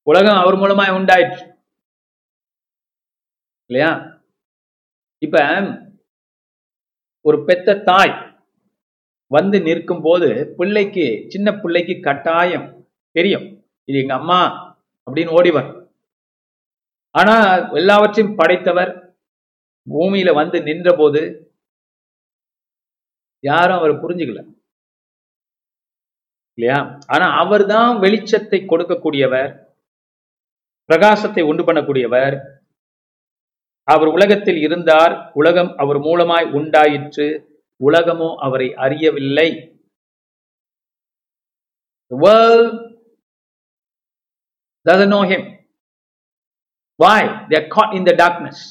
உலகம் அவர் மூலமாய் உண்டாயிற்று. இல்லையா? இப்ப ஒரு பெத்த தாய் வந்து நிற்கும் போது பிள்ளைக்கு சின்ன பிள்ளைக்கு கட்டாயம் தெரியும். இது எங்க அம்மா அப்படின்னு ஓடி வரும். ஆனா எல்லாவற்றையும் படைத்தவர் பூமியில வந்து நின்ற போது யாரும் அவர் புரிஞ்சுக்கல. இல்லையா? ஆனா அவர் தான் வெளிச்சத்தை கொடுக்கக்கூடியவர் பிரகாசத்தை உண்டு பண்ணக்கூடியவர். அவர் உலகத்தில் இருந்தார் உலகம் அவர் மூலமாய் உண்டாயிற்று உலகமோ அவரை அறியவில்லை. The world doesn't know him. வாய் They are டார்க்னஸ்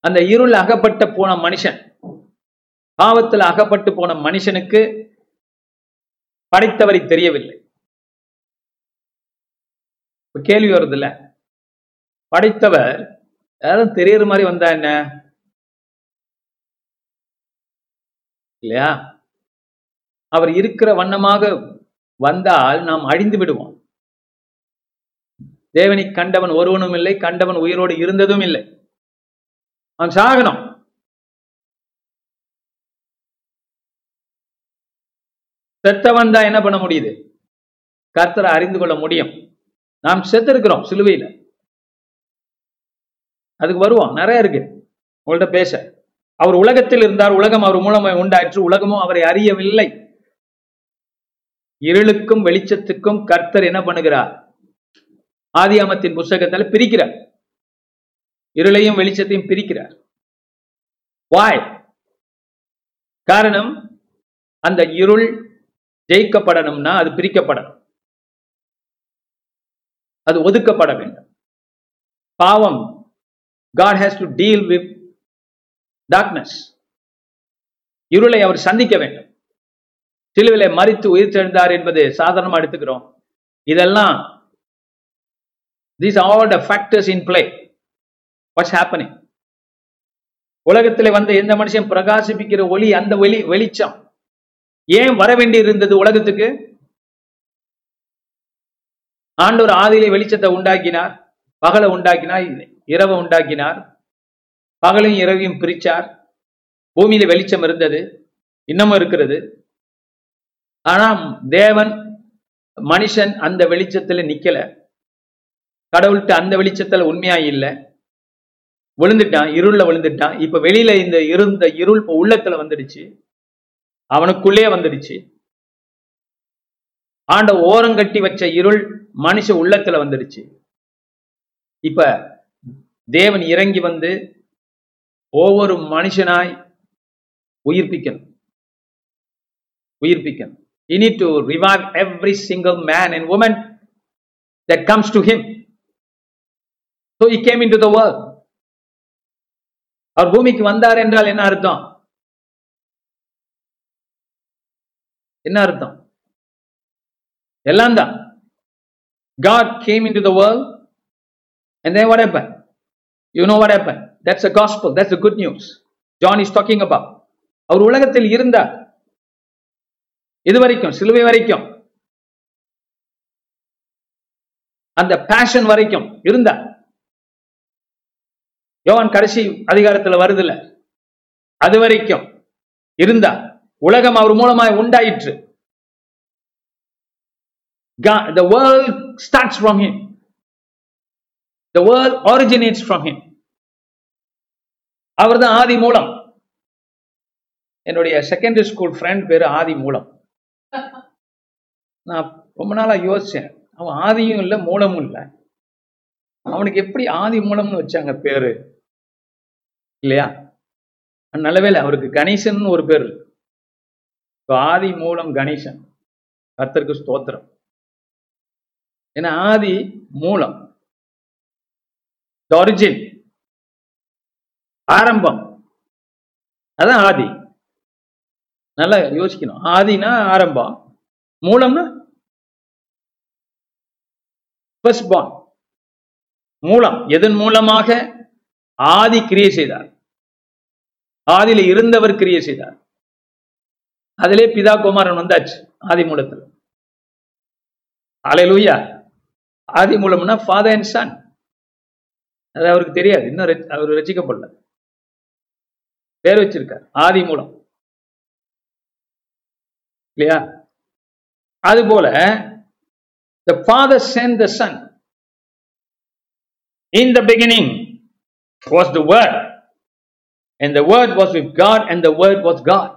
அந்த இருள் அகப்பட்டு போன மனுஷன் பாவத்தில் அகப்பட்டு போன மனுஷனுக்கு படைத்தவரை தெரியவில்லை. கேள்வி வருது இல்ல படைத்தவர் யாரும் தெரியற மாதிரி வந்தா என்ன? இல்லையா? அவர் இருக்கிற வண்ணமாக வந்தால் நாம் அழிந்து விடுவோம். தேவனை கண்டவன் ஒருவனும் இல்லை கண்டவன் உயிரோடு இருந்ததும் இல்லை. அவன் சாகணும். செத்தவன் தான் என்ன பண்ண முடியுது? கர்த்தரை அறிந்து கொள்ள முடியும். நாம் செத்திருக்கிறோம் சிலுவையில. அதுக்கு வருவோம். நிறைய இருக்கு. உங்கள்ட்ட பேச. அவர் உலகத்தில் இருந்தார் உலகம் அவர் மூலமாக உண்டாயிற்று உலகமும் அவரை அறியவில்லை. இருளுக்கும் வெளிச்சத்துக்கும் கர்த்தர் என்ன பண்ணுகிறார்? ஆதியாமத்தின் புஸ்தகத்தில் பிரிக்கிறார். இருளையும் வெளிச்சத்தையும் பிரிக்கிறார். வாய் காரணம் அந்த இருள் ஜெயிக்கப்படணும்னா அது பிரிக்கப்படணும். அது ஒதுக்கப்பட வேண்டும். பாவம் God has to deal with darkness இருளை அவர் சந்திக்க வேண்டும். சிலுவிலை மறித்து உயிர் தெழுந்தார் என்பது சாதாரணமா எடுத்துக்கிறோம். இதெல்லாம் these all the factors in play what's happening உலகத்துல உலகத்தில் வந்த எந்த மனுஷன் பிரகாசிப்பிக்கிற ஒளி அந்த ஒளி வெளிச்சம் ஏன் வர வேண்டி இருந்தது உலகத்துக்கு? ஆண்டவர் ஆதியிலே வெளிச்சத்தை உண்டாக்கினார் பகலை உண்டாக்கினார் இரவை உண்டாக்கினார். பகலையும் இரவையும் பிரிச்சார். பூமியில வெளிச்சம் இருந்தது இன்னமும் இருக்கிறது. ஆனா தேவன் மனுஷன் அந்த வெளிச்சத்துல நிக்கல. கடவுள்கிட்ட அந்த வெளிச்சத்துல உண்மையா இல்லை. விழுந்துட்டான் இருள்ல விழுந்துட்டான். இப்ப வெளியில இந்த இருந்த இருள் இப்ப உள்ளத்துல வந்துடுச்சு. அவனுக்குள்ளே வந்துடுச்சு. ஆண்ட ஓரங்கட்டி வச்ச இருள் மனுஷ உள்ளத்துல வந்துடுச்சு. இப்ப தேவன் இறங்கி வந்து ஒவ்வொரு மனுஷனாய் உயிர்ப்பிக்கணும். உயிர்ப்பிக்கணும். இனி to revive every single man and woman that comes to him so he came into the world அவர் பூமிக்கு வந்தார் என்றால் என்ன அர்த்தம் என்ன அர்த்தம் எல்லாம் தான் God came into the world and what happen you know what happen that's a gospel that's a good news John is talking அப்பா அவர் உலகத்தில் இருந்தார் இது வரைக்கும் சிலுவை வரைக்கும் அந்த பேஷன் வரைக்கும் இருந்தார் யோவான் கடைசி அதிகாரத்துல வருதுல. அது வரைக்கும் இருந்தா உலகம் அவர் மூலமாய் உண்டாயிற்று. God, the world starts from him. The world originates from him. அவர் தான் ஆதி மூலம். என்னுடைய செகண்டரி ஸ்கூல் ஃப்ரெண்ட் பேரு ஆதி மூலம். நான் ரொம்ப நாளா யோசிச்சேன். அவன் ஆதியும் இல்லை மூலமும் இல்லை. அவனுக்கு எப்படி ஆதி மூலம்னு வச்சாங்க பேரு? இல்லையா? நல்லவேளை அவருக்கு கணேசன் ஒரு பேர் இருக்கு. ஆதி மூலம் கணேசன். கர்த்தருக்கு ஸ்தோத்திரம். ஏன்னா ஆதி மூலம். ஒரிஜின் ஆரம்பம். அதான் ஆதி. நல்லா யோசிக்கணும். ஆதினா ஆரம்பம். மூலம்னா ஃபர்ஸ்ட் பான் மூலம். எதன் மூலமாக? ஆதி கிரியை செய்தார். ஆதியில இருந்தவர் கிரியை செய்தார். அதிலே பிதா குமாரன் வந்தாச்சு ஆதி மூலத்தில். அலையலூயா ஆதி மூலம்னா ஃபாதர் அண்ட் சன் அது அவருக்கு தெரியாது இன்னும் அவர் ரசிக்கப்படல. பேர் வச்சிருக்கார் ஆதி மூலம். இல்லையா? அது போல the father sent the son in the beginning was the Word. And the Word was with God, and the Word was God.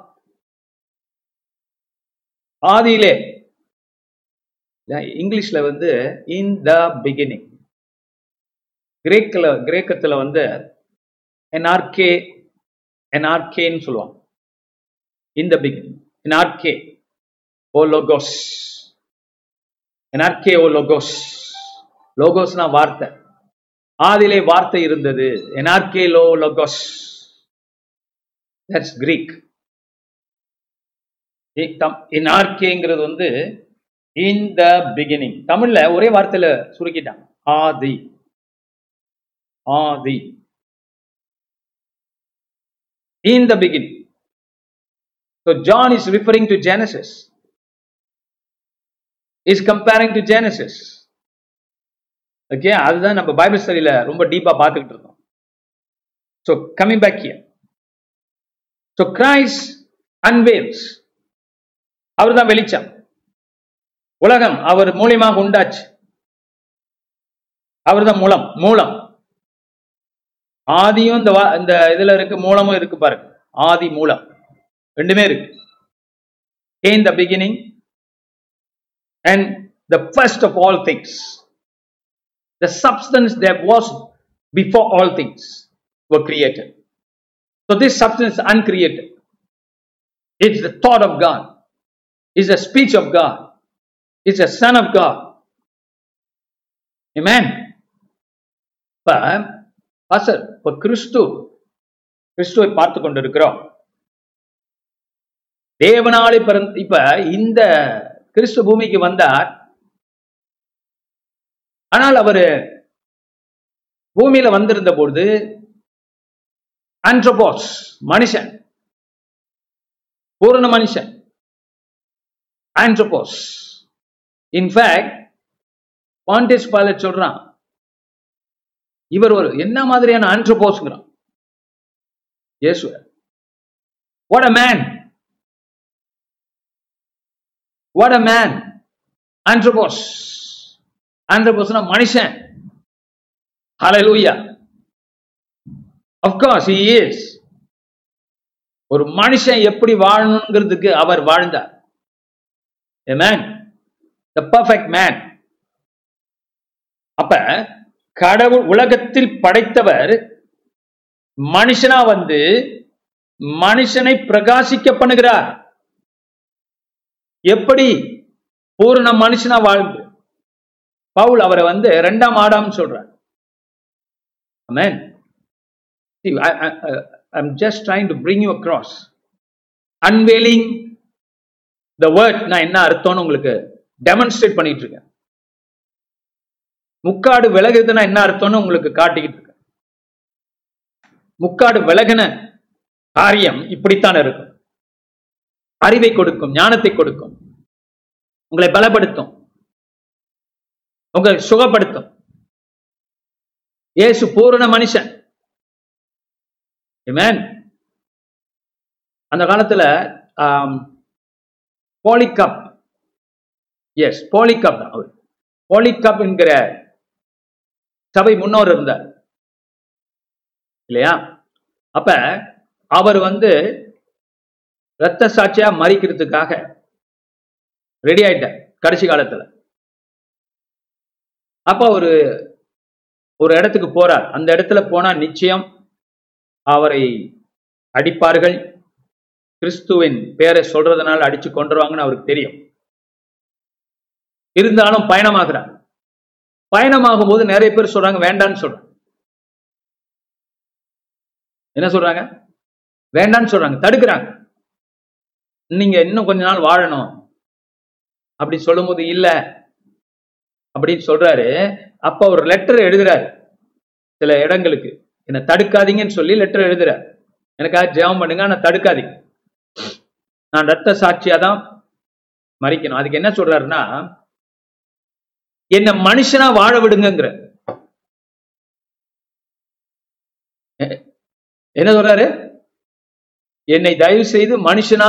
ஆதியிலே இங்கிலீஷ்ல வந்து இன் த பிகினிங் கிரேக்கில் கிரேக்கத்தில் வந்து என்ஆர்கே என்ஆர்கேன்னு சொல்லுவாங்க இன் த பிகினிங் என்ஆர்கே ஓ லோகோஸ் என்ஆர்கே ஓ லோகோஸ் லோகோஸ்னா வார்த்தை ஆதிலே வார்த்தை இருந்தது. எனார்கே லோ லோகோஸ் தட்ஸ் கிரீக் இன்ஆர்கேங்கிறது வந்து இன் த பிகினிங் தமிழ்ல ஒரே வார்த்தையில சுருக்கிட்டான் ஆதி. ஆதி. In the beginning So John is referring to Genesis. Is comparing to Genesis. Okay அதுதான் நம்ம பைபிள் ஸ்டடியில் ரொம்ப டீப்பா பார்த்துக்கிட்டு இருக்கோம் so coming back here so Christ unveils அவர் தான் வெளிச்சம். உலகம் அவர் மூலியமாக உண்டாச்சு. அவர் தான் மூலம் மூலம். ஆதியும் இந்த வா- இந்த இதுல இருக்கு மூலமும் இருக்கு பாருங்க. ஆதி மூலம். ரெண்டுமே இருக்கு. In the beginning and the first of all things the substance that was before all things were created so this substance is uncreated it's the thought of god it's the speech of god it's the son of god amen But, pastor இப்ப கிறிஸ்து கிறிஸ்துவை பார்த்து கொண்டிருக்கிறோம் தேவனாலே பிறந்த இப்ப இந்த கிறிஸ்து பூமிக்கு வந்தார் ஆனால் அவர் பூமியில வந்திருந்த பொழுது ஆண்ட்ரோபோஸ் மனுஷன். பூரண மனுஷன். ஆண்ட்ரோபோஸ் இன்ஃபேக்ட் பாண்டிஸ் பாலட் சொல்றான் இவர் ஒரு என்ன மாதிரியான ஆண்ட்ரோபோஸ்ங்கிறான் இயேசு. What a man what a man ஆண்ட்ரோபோஸ் ஆண்ட்ரோபோஸ்னா மனுஷன். ஹalleluya of course he ஒரு மனுஷன் எப்படி வாழணுங்கிறதுக்கு அவர் வாழ்ந்தார். A man the perfect man அப்ப கடவுள் உலகத்தில் படைத்தவர் மனுஷனா வந்து மனுஷனை பிரகாசிக்க பண்ணுகிறார். எப்படி? பூர்ண மனுஷனா வாழ்ந்து. பவுல் அவரை வந்து ரெண்டாம் ஆடாம்னு சொல்றார். Man See, I, I, I- I'm just trying unveiling the word நான் என்ன அர்த்தம்னு உங்களுக்கு டெமான்ஸ்ட்ரேட் பண்ணிட்டு இருக்கேன் முக்காடு விலகுதுன்னா என்ன அர்த்தம்னு உங்களுக்கு காட்டிக்கிட்டு இருக்கேன். முக்காடு விலகின காரியம் இப்படித்தான் இருக்கும். அறிவை கொடுக்கும் ஞானத்தை கொடுக்கும். உங்களை பலப்படுத்தும். உங்களை சுகப்படுத்தும். இயேசு பூரண மனுஷன். அந்த காலத்துல போலிகப் எஸ் போலிகப் தான் அவர். போலிகப் என்கிற சபை முன்னோர் இருந்தார். இல்லையா? அப்ப அவர் வந்து ரத்த சாட்சியா மறிக்கிறதுக்காக ரெடி ஆயிட்டார். கடைசி காலத்துல. அப்போ ஒரு ஒரு இடத்துக்கு போறார். அந்த இடத்துல போனா நிச்சயம் அவரை அடிப்பார்கள். கிறிஸ்துவின் பேரை சொல்றதுனால அடிச்சு கொண்டுருவாங்கன்னு அவருக்கு தெரியும். இருந்தாலும் பயணமாகிறார். பயணமாகும் போது நிறைய பேர் சொல்றாங்க வேண்டான்னு சொல்றாங்க. என்ன சொல்றாங்க? வேண்டான்னு சொல்றாங்க. தடுக்கிறாங்க. நீங்க இன்னும் கொஞ்ச நாள் வாழணும். அப்படி சொல்லும்போது இல்ல அப்படின்னு சொல்றாரு. அப்ப ஒரு லெட்டர் எழுதுறாரு. சில இடங்களுக்கு. என்னை தடுக்காதீங்கன்னு சொல்லி லெட்டர் எழுதுறார். எனக்காக ஜெபம் பண்ணுங்க ஆனால் தடுக்காதீங்க. நான் ரத்த சாட்சியா தான் மறிக்கணும். அதுக்கு என்ன சொல்றாருன்னா என்ன மனுஷனா வாழ விடுங்கிற என்ன சொல்றாரு? என்னை தயவு செய்து மனுஷனா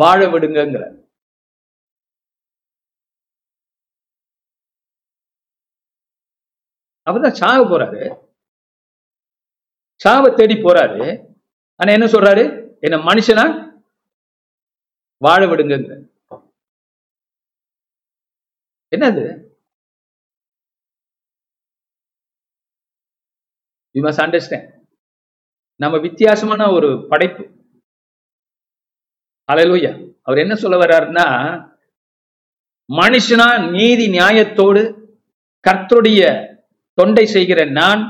வாழ விடுங்கிற அப்பதான் சாக போறாரு. சாவை தேடி போறாரு. ஆனா என்ன சொல்றாரு? என்ன மனுஷனா? வாழ விடுங்க என்னது? யூ மஸ்ட் அண்டர்ஸ்டாண்ட் நம்ம வித்தியாசமான ஒரு படைப்பு. அலையலூயா அவர் என்ன சொல்ல வர்றாருன்னா மனுஷனா நீதி நியாயத்தோடு கர்த்தருடைய தொண்டை செய்கிற நான்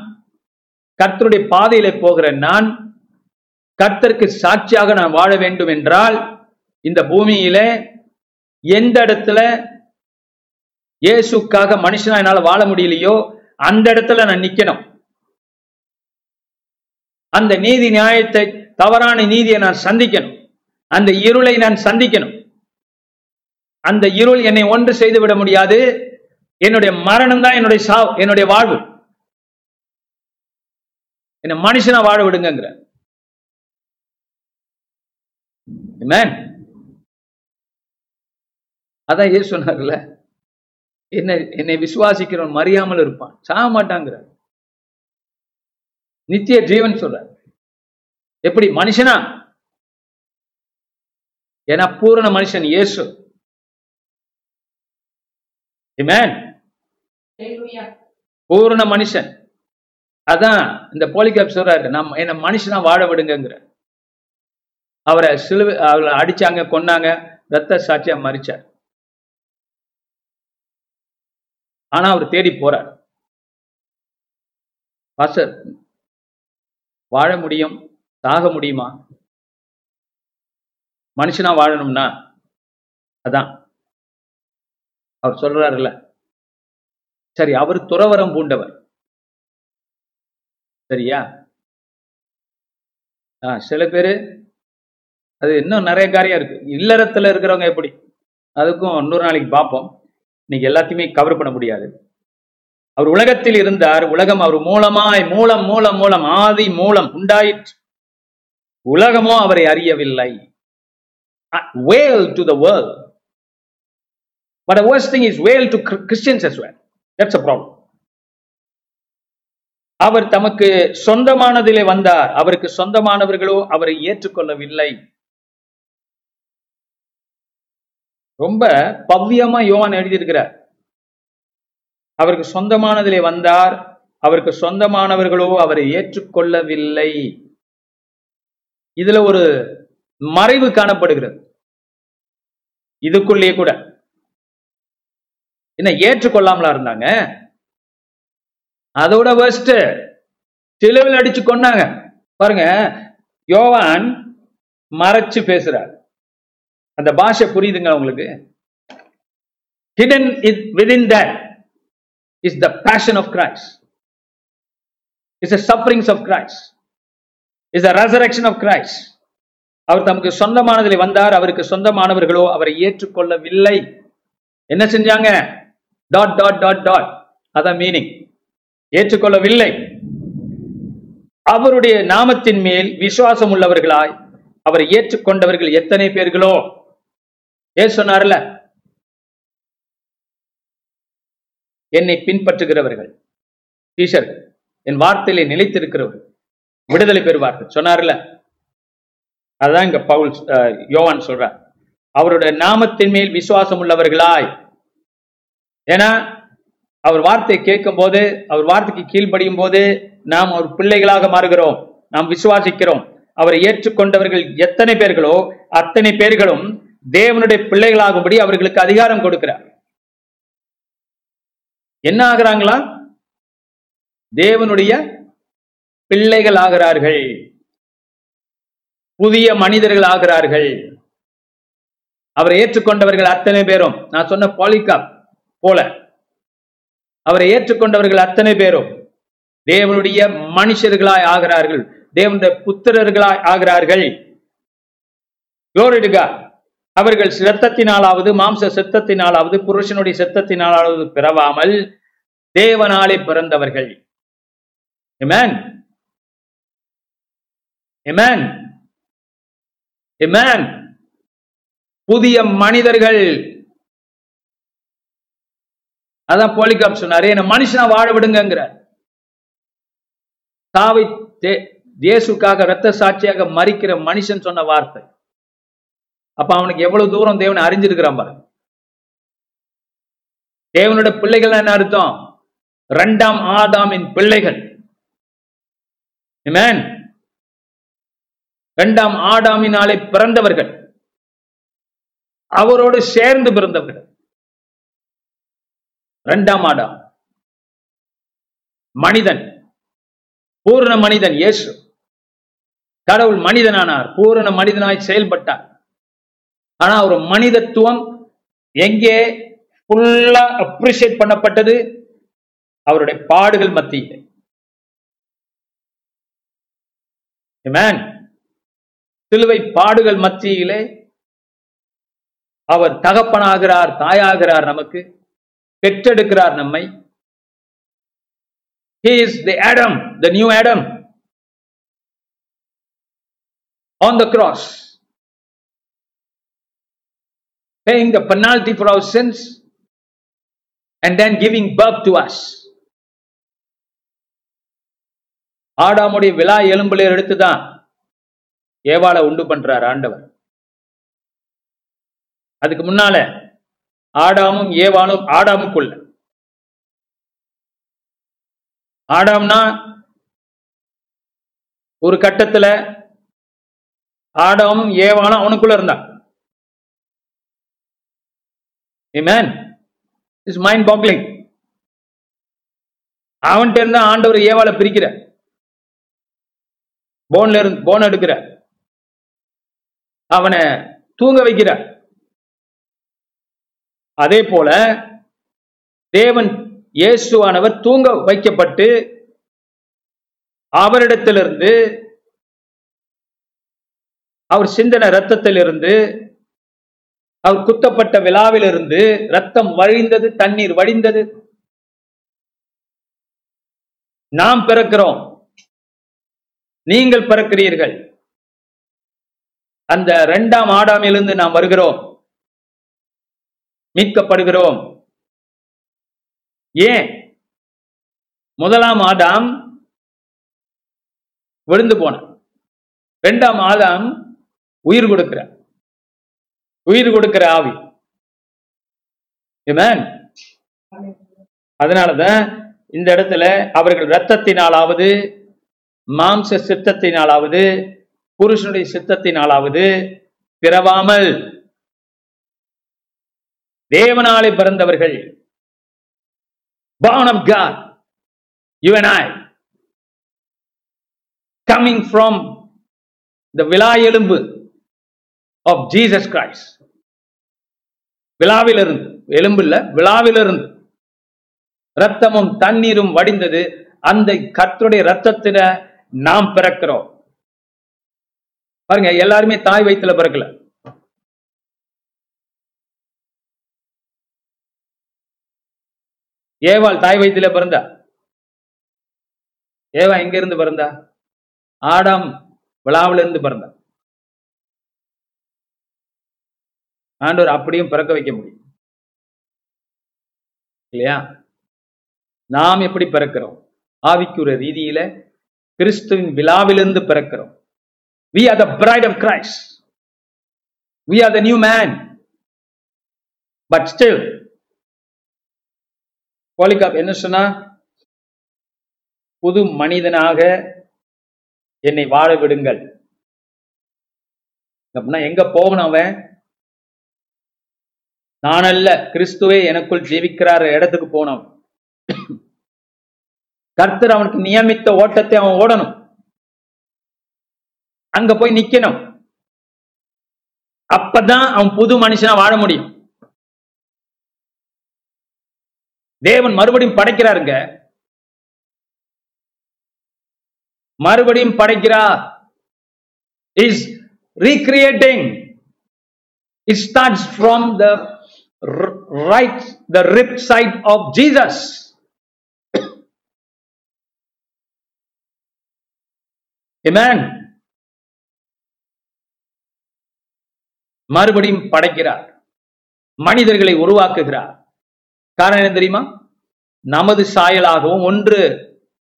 கர்த்தருடைய பாதையில போகிற நான் கர்த்தருக்கு சாட்சியாக நான் வாழ வேண்டும் என்றால் இந்த பூமியில எந்த இடத்துல இயேசுக்காக மனுஷனா என்னால வாழ முடியலையோ அந்த இடத்துல நான் நிக்கணும். அந்த நீதி நியாயத்தை தவறான நீதியை நான் சந்திக்கணும். அந்த இருளை நான் சந்திக்கணும். அந்த இருள் என்னை ஒன்று செய்து விட முடியாது. என்னுடைய மரணம் தான் என்னுடைய சாவு என்னுடைய வாழ்வு. என்ன மனுஷனா வாழ விடுங்கிற அதான் ஏ சொன்னார்ல என்ன என்னை விசுவாசிக்கிறவன் மறியாமல் இருப்பான் சாக மாட்டாங்கிற நித்திய ஜீவன் சொல்ற எப்படி மனுஷனா? ஏன்னா பூரண மனுஷன் இயேசு. இமேன் பூரண மனுஷன். அதான் இந்த போலிகாப் சொல்றாரு நம்ம என்ன மனுஷனா வாழ விடுங்கிற அவரை சிலுவை அவரை அடிச்சாங்க கொன்னாங்க ரத்த சாட்சியா மறிச்சார் ஆனா அவர் தேடி போறார். பாஸ்டர் வாழ முடியும் சாக முடியுமா? மனுஷனா வாழணும்னா. அதான். அவர் சொல்றாருல்ல சரி அவர் துறவரம் பூண்டவர். சரியா? ஆ, சில பேரு அது இன்னும் நிறைய காரியம் இருக்கு. இல்லறத்துல இருக்கிறவங்க எப்படி? அதுக்கும் இன்னொரு நாளைக்கு பார்ப்போம். இன்னைக்கு எல்லாத்தையுமே கவர் பண்ண முடியாது. அவர் உலகத்தில் இருந்தார். உலகம் அவர் மூலமாய் மூலம் மூலம் மூலம் ஆதி மூலம் உண்டாயிற்று. உலகமோ அவரை அறியவில்லை. Veil to the world but worst thing is veil to Christians as well. That's a problem அவர் தமக்கு சொந்தமானதிலே வந்தார். அவருக்கு சொந்தமானவர்களோ அவரை ஏற்றுக்கொள்ளவில்லை. ரொம்ப பவ்யமா யோவான் எழுதியிருக்கிறார். அவருக்கு சொந்தமானதிலே வந்தார். அவருக்கு சொந்தமானவர்களோ அவரை ஏற்றுக்கொள்ளவில்லை. இதுல ஒரு மறைவு காணப்படுகிறது. இதுக்குள்ளேயே கூட என்ன ஏற்றுக்கொள்ளாமலா இருந்தாங்க? அதோட worst. சிலுவையில் அடிச்சு கொன்னாங்க. பாருங்க யோவான் மறைச்சு பேசுறார். அந்த பாஷை புரியுதுங்க உங்களுக்கு? Hidden is within that is the passion of Christ. Is the sufferings of Christ. Is the resurrection of Christ. அவர் தமக்கு சொந்தமானதில் வந்தார். அவருக்கு சொந்தமானவர்களோ அவரை ஏற்றுக்கொள்ளவில்லை. என்ன செஞ்சாங்க? டாட் டாட் டாட் டாட் அதான் மீனிங் ஏற்றுக்கொள்ளவில்லை. அவருடைய நாமத்தின் மேல் விசுவாசம் உள்ளவர்களாய் அவரை ஏற்றுக்கொண்டவர்கள் எத்தனை பேர்களோ? ஏ சொன்னார்ல? என்னை பின்பற்றுகிறவர்கள். டீச்சர்கள் என் வார்த்தையிலே நிலைத்திருக்கிறவர்கள். விடுதலை பெறுவார்கள். சொன்னார்ல? அதுதான் இங்க பவுல் அஹ், யோவான் சொல்றார். அவருடைய நாமத்தின் மேல் விசுவாசம் உள்ளவர்களாய் ஏன்னா அவர் வார்த்தையை கேட்கும் போது அவர் வார்த்தைக்கு கீழ்ப்படியும் போது நாம் அவர் பிள்ளைகளாக மாறுகிறோம். நாம் விசுவாசிக்கிறோம். அவரை ஏற்றுக்கொண்டவர்கள் எத்தனை பேர்களோ அத்தனை பேர்களும் தேவனுடைய பிள்ளைகளாகும்படி அவர்களுக்கு அதிகாரம் கொடுக்கிறார். என்ன ஆகுறாங்களா? தேவனுடைய பிள்ளைகள் ஆகிறார்கள் புதிய மனிதர்கள் ஆகிறார்கள் அவரை ஏற்றுக்கொண்டவர்கள் அத்தனை பேரும். நான் சொன்ன பாலிகாப் போல. அவரை ஏற்றுக்கொண்டவர்கள் அத்தனை பேரும் தேவனுடைய மனுஷர்களாய் ஆகிறார்கள். தேவனுடைய புத்திரர்களாய் ஆகிறார்கள். அவர்கள் சித்தத்தினாலாவது மாம்ச சித்தத்தினாலாவது புருஷனுடைய சித்தத்தினாலாவது பிறவாமல் தேவனாலே பிறந்தவர்கள். புதிய மனிதர்கள் அதான் போலிகாப் சொன்னாரு என்ன மனுஷனா வாழ விடுங்கிறார் சாவை தே- இயேசுக்காக ரத்த சாட்சியாக மறிக்கிற மனுஷன் சொன்ன வார்த்தை. அப்ப அவனுக்கு எவ்வளவு தூரம் தேவனை அறிஞ்சிருக்கிறான் பாருங்க. தேவனோட பிள்ளைகள் என்ன அர்த்தம்? இரண்டாம் ஆதாமின் பிள்ளைகள். ரெண்டாம் இரண்டாம் ஆடாமினாலே பிறந்தவர்கள். அவரோடு சேர்ந்து பிறந்தவர்கள். இரண்டாம் ஆடாம். மனிதன். பூரண மனிதன் இயேசு. கடவுள் மனிதனானார். பூரண மனிதனாய் செயல்பட்டார். ஆனா ஒரு மனிதத்துவம் எங்கே ஃபுல்லா அப்ரிசியேட் பண்ணப்பட்டது? அவருடைய பாடுகள் மத்தியில். சிலுவை பாடுகள் மத்தியிலே அவர் தகப்பனாகிறார் தாயாகிறார் நமக்கு. பெற்றெடுக்கிறார் நம்மை He is the Adam, the new Adam on the cross, paying the penalty for our sins and then giving birth to us. ஆடாமுடைய விழா எலும்புல எடுத்துதான் ஏவாளை உண்டு பண்றார் ஆண்டவர் அதுக்கு முன்னால ஆடாமும் ஏவானும் ஆடாமுக்குள்ள. ஆடாம்னா ஒரு கட்டத்துல ஆடாமும் ஏவானும் அவனுக்குள்ள இருந்தான் மேன் இஸ் மைண்ட் பாக்லிங் அவன்கிட்ட இருந்தா ஆண்டவர் ஏவால பிரிக்கிற. போன்ல இருந்து போன் எடுக்கிற. அவனை தூங்க வைக்கிற. அதே போல தேவன் இயேசுவானவர் தூங்க வைக்கப்பட்டு அவரிடத்திலிருந்து அவர் சிந்தன ரத்தத்திலிருந்து அவர் குத்தப்பட்ட விழாவிலிருந்து ரத்தம் வழிந்தது தண்ணீர் வழிந்தது. நாம் பிறக்கிறோம். நீங்கள் பிறக்கிறீர்கள். அந்த இரண்டாம் ஆடாமிலிருந்து நாம் வருகிறோம். மீட்கப்படுகிறோம். ஏன்? முதலாம் ஆதாம் விழுந்து போன இரண்டாம் ஆதாம் உயிர் கொடுக்கிற உயிர் கொடுக்கிற ஆவி. அதனாலதான் இந்த இடத்துல அவர்கள் இரத்தத்தினாலாவது மாம்ச சித்தத்தினாலாவது புருஷனுடைய சித்தத்தினாலாவது பிறவாமல் தேவனாலே பிறந்தவர்கள். Born of God you and I. Coming from the விழா எலும்பு of Jesus Christ. விழாவிலிருந்து எலும்பு இல்ல விழாவிலிருந்து ரத்தமும் தண்ணீரும் வடிந்தது அந்த கர்த்தருடைய ரத்தத்தில நாம் பிறக்கிறோம். பாருங்க எல்லாருமே தாய் வயிற்றுல பிறக்கல. ஏவாள் தாய் வயிற்றுல பிறந்தா? ஏவா எங்க இருந்து பிறந்தா? ஆடாம் விழாவில இருந்து பிறந்தா. ஆண்டவர் அப்படியும் பிறக்க வைக்க முடியும். இல்லையா? நாம் எப்படி பிறக்கிறோம்? ஆவிக்குற ரீதியில கிறிஸ்துவின் விழாவிலிருந்து பிறக்கிறோம். We are the bride of Christ we are the new man but still Polycarp என்ன சொன்னா புது மனிதனாக என்னை வாழ விடுங்கள். அப்படின்னா எங்க போகணும் அவன்? நானல்ல கிறிஸ்துவே எனக்குள் ஜீவிக்கிறார் இடத்துக்கு போனோம் கர்த்தர் அவனுக்கு நியமித்த ஓட்டத்தை அவன் ஓடணும். அங்க போய் நிக்கணும். அப்பதான் அவன் புது மனுஷனா வாழ முடியும். தேவன் மறுபடியும் படைக்கிறாருங்க. மறுபடியும் படைக்கிறார். Is recreating it starts from the right the rib side of Jesus amen. மறுபடியும் படைக்கிறார். மனிதர்களை உருவாக்குகிறார். காரணம் என்ன தெரியுமா? நமது சாயலாகவும் ஒன்று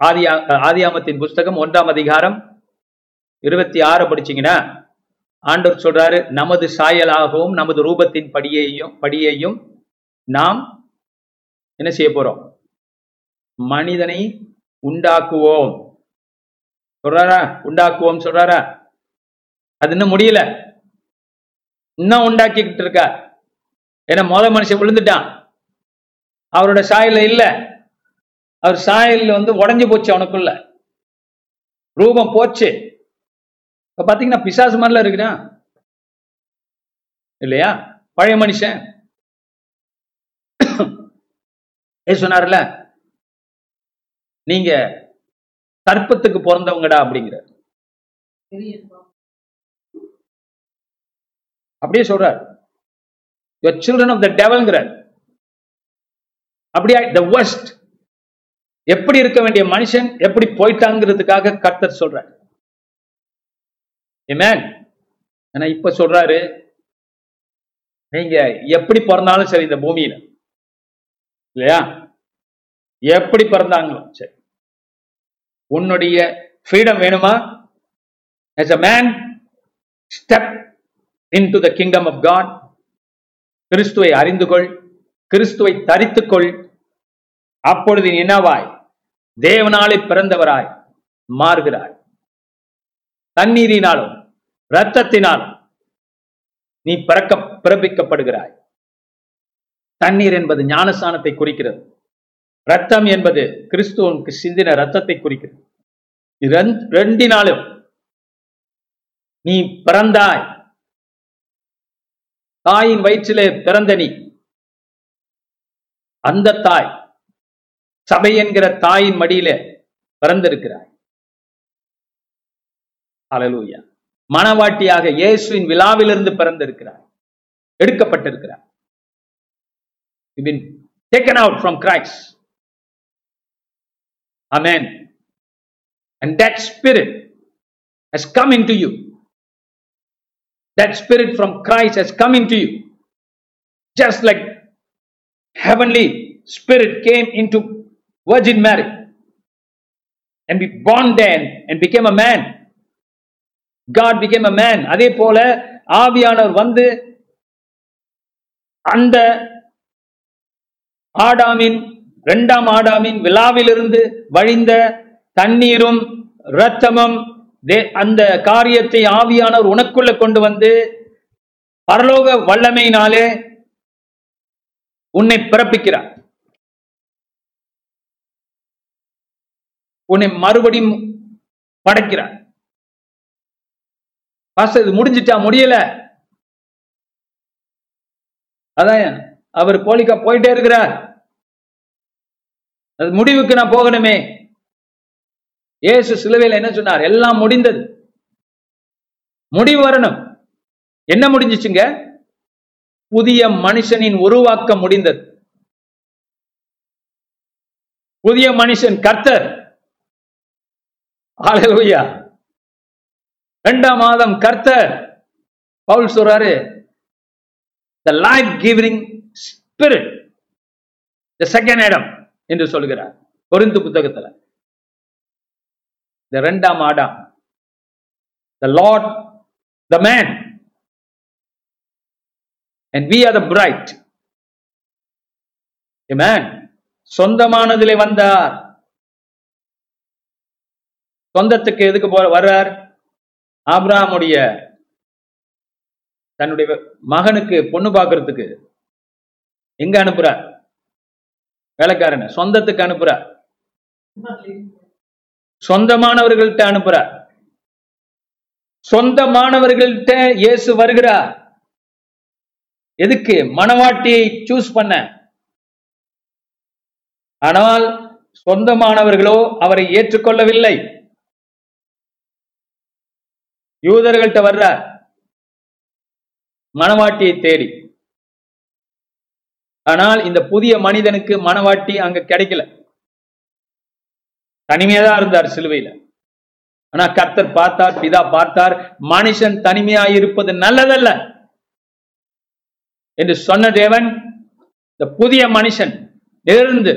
ஆதியா ஆதியாமத்தின் புஸ்தகம் ஒன்றாம் அதிகாரம் இருபத்தி ஆறு படிச்சீங்கன்னா ஆண்டவர் சொல்றாரு நமது சாயலாகவும் நமது ரூபத்தின் படியையும் படியையும் நாம் என்ன செய்ய போறோம்? மனிதனை உண்டாக்குவோம். சொல்றாரா? உண்டாக்குவோம் சொல்றாரா? அது இன்னும் முடியல. இன்னும் உண்டாக்கிக்கிட்டு இருக்கார் ஏன்னா முத மனுஷன் விழுந்துட்டான். அவரோட சாயல்ல இல்ல. அவர் சாயல்ல வந்து உடஞ்சி போச்சு அவனுக்குள்ள. ரூபம் போச்சு. இப்ப பாத்தீங்கன்னா பிசாசு மாதிரில இருக்கிறான் இல்லையா? பழைய மனுஷன். சொன்னார்ல? நீங்க சர்ப்பத்துக்கு பிறந்தவங்கடா அப்படிங்கிற அப்படியே சொல்றார். யுவர் சில்ட்ரன் ஆஃப் த டெவல்ங்கிறார் அப்படியா? த ஒஸ்ட் எப்படி இருக்க வேண்டிய மனுஷன் எப்படி போயிட்டாங்கிறதுக்காக கர்த்தர் சொல்றார். Amen. ஆனா இப்ப சொல்றாரு நீங்க எப்படி பிறந்தாலும் சரி இந்த பூமியில. இல்லையா? எப்படி பிறந்தாங்களோ சரி. உன்னுடைய ஃப்ரீடம் வேணுமா? As a man step into the kingdom of god. கிறிஸ்துவை அறிந்து கொள் கிறிஸ்துவை தரித்துக்கொள். அப்பொழுது என்னவாய்? தேவனாலே பிறந்தவராய் மாறுகிறாய். தண்ணீரினாலும் இரத்தத்தினாலும் நீ பிறக்க பிறப்பிக்கப்படுகிறாய். தண்ணீர் என்பது ஞானஸ்தானத்தை குறிக்கிறது. ரத்தம் என்பது கிறிஸ்துவனுக்கு சிந்தின ரத்தத்தை குறிக்கிறது. ரெண்டினாலும் நீ பிறந்தாய். தாயின் வயிற்றிலே பிறந்த நீ. அந்த தாய் சபை என்கிற தாயின் மடியிலே பிறந்திருக்கிறாய் அல்லேலூயா மணவாட்டியாக இயேசுவின் விழாவிலிருந்து பிறந்திருக்கிறாய் எடுக்கப்பட்டிருக்கிறாய் You've been taken out from Christ. Amen. And that spirit has come into you. That spirit from Christ has come into you. Just like heavenly spirit came into Virgin Mary and be born then and became a man. God became a man. அதே போல ஆவியானவர் வந்து அந்த ஆடாமின் இரண்டாம் ஆடாமின் விழாவிலிருந்து வழிந்த தண்ணீரும் இரத்தமும் தே- அந்த காரியத்தை ஆவியானவர் உனக்குள்ள கொண்டு வந்து பரலோக வல்லமையினாலே உன்னை பிறப்பிக்கிறார் உன்னை மறுபடியும் படைக்கிறார் பாஸ்டர் இது முடிஞ்சிட்டா முடியல? அதான் அவர் கோலிக்கா போயிட்டே இருக்கிறார். அது முடிவுக்கு நான் போகணுமே. இயேசு சிலுவையில் என்ன சொன்னார்? எல்லாம் முடிந்தது. முடிவு வரணும். என்ன முடிஞ்சிச்சுங்க? புதிய மனுஷனின் உருவாக்கம் முடிந்தது. புதிய மனுஷன் கர்த்தர். ஆலையா ரெண்டாம் மாதம் கர்த்தர் பவுல் சொல்றாரு the life giving spirit the second இடம் என்று சொல்கிறார் பொருந்து புத்தகத்துல இந்த ரெண்டாம் Adam the Lord the man and we are the bride man சொந்தமானதிலே வந்தார் சொந்தத்துக்கு எதுக்கு போ வர்றார்? ஆப்ராமுடைய தன்னுடைய மகனுக்கு பொண்ணு பார்க்கறதுக்கு எங்க அனுப்புறார்? வேலைக்காரன். சொந்தத்துக்கு அனுப்புறார். சொந்தமானவர்கள்ட்ட அனுப்புறார். சொந்தமானவர்கள்ட்ட இயேசு வருகிறார். எதுக்கு? மணவாட்டியை சூஸ் பண்ண. ஆனால் சொந்தமானவர்களோ அவரை ஏற்றுக்கொள்ளவில்லை. யூதர்கள்ட்ட வர்றார் மணவாட்டியை தேடி. ஆனால் இந்த புதிய மனிதனுக்கு மணவாட்டி அங்க கிடைக்கல. தனிமையா தான் இருந்தார் சிலுவையில. ஆனா கர்த்தர் பார்த்தார் பிதா பார்த்தார் மனுஷன் தனிமையா இருப்பது நல்லதல்ல. என்று சொன்ன தேவன் இந்த புதிய மனுஷன் இருந்து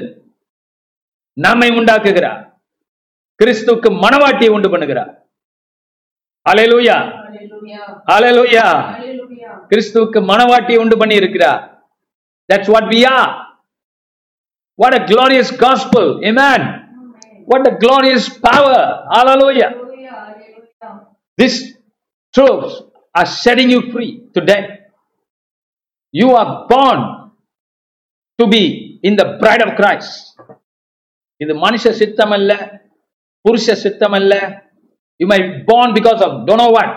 நம்மை உண்டாக்குகிறார். கிறிஸ்துவுக்கு மனவாட்டியை உண்டு பண்ணுகிறார். அலையலூயா அலையலூயா கிறிஸ்துவுக்கு மணவாட்டியை உண்டு பண்ணி இருக்கிறார் That's what we are. What a glorious gospel. Amen. What a glorious power. Hallelujah. These truths are setting you free today. You are born to be in the bride of Christ. இது மனுஷ சித்தம் அல்ல புருஷ சித்தம் அல்ல you my born because of don't know what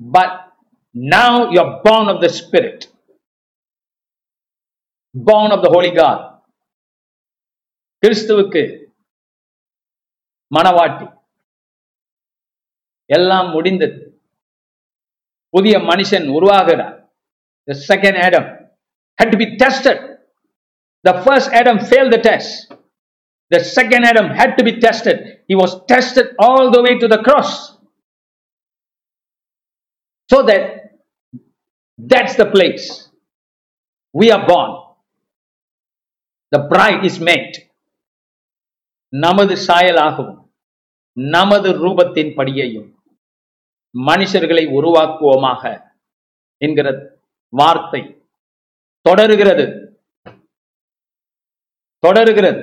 but now you're born of the spirit born of the holy god கிறிஸ்துவுக்கு மனவாட்டி எல்லாம் முடிந்தது புதிய மனுஷன் உருவாகிறார் the second adam had to be tested the first adam failed the test the second adam had to be tested he was tested all the way to the cross so that that's the place we are born the bride is made நமது சாயலாகவும் நமது ரூபத்தின் படியையும் மனுஷர்களை உருவாக்குவோமாக என்கிற வார்த்தை தொடருகிறது தொடருகிறது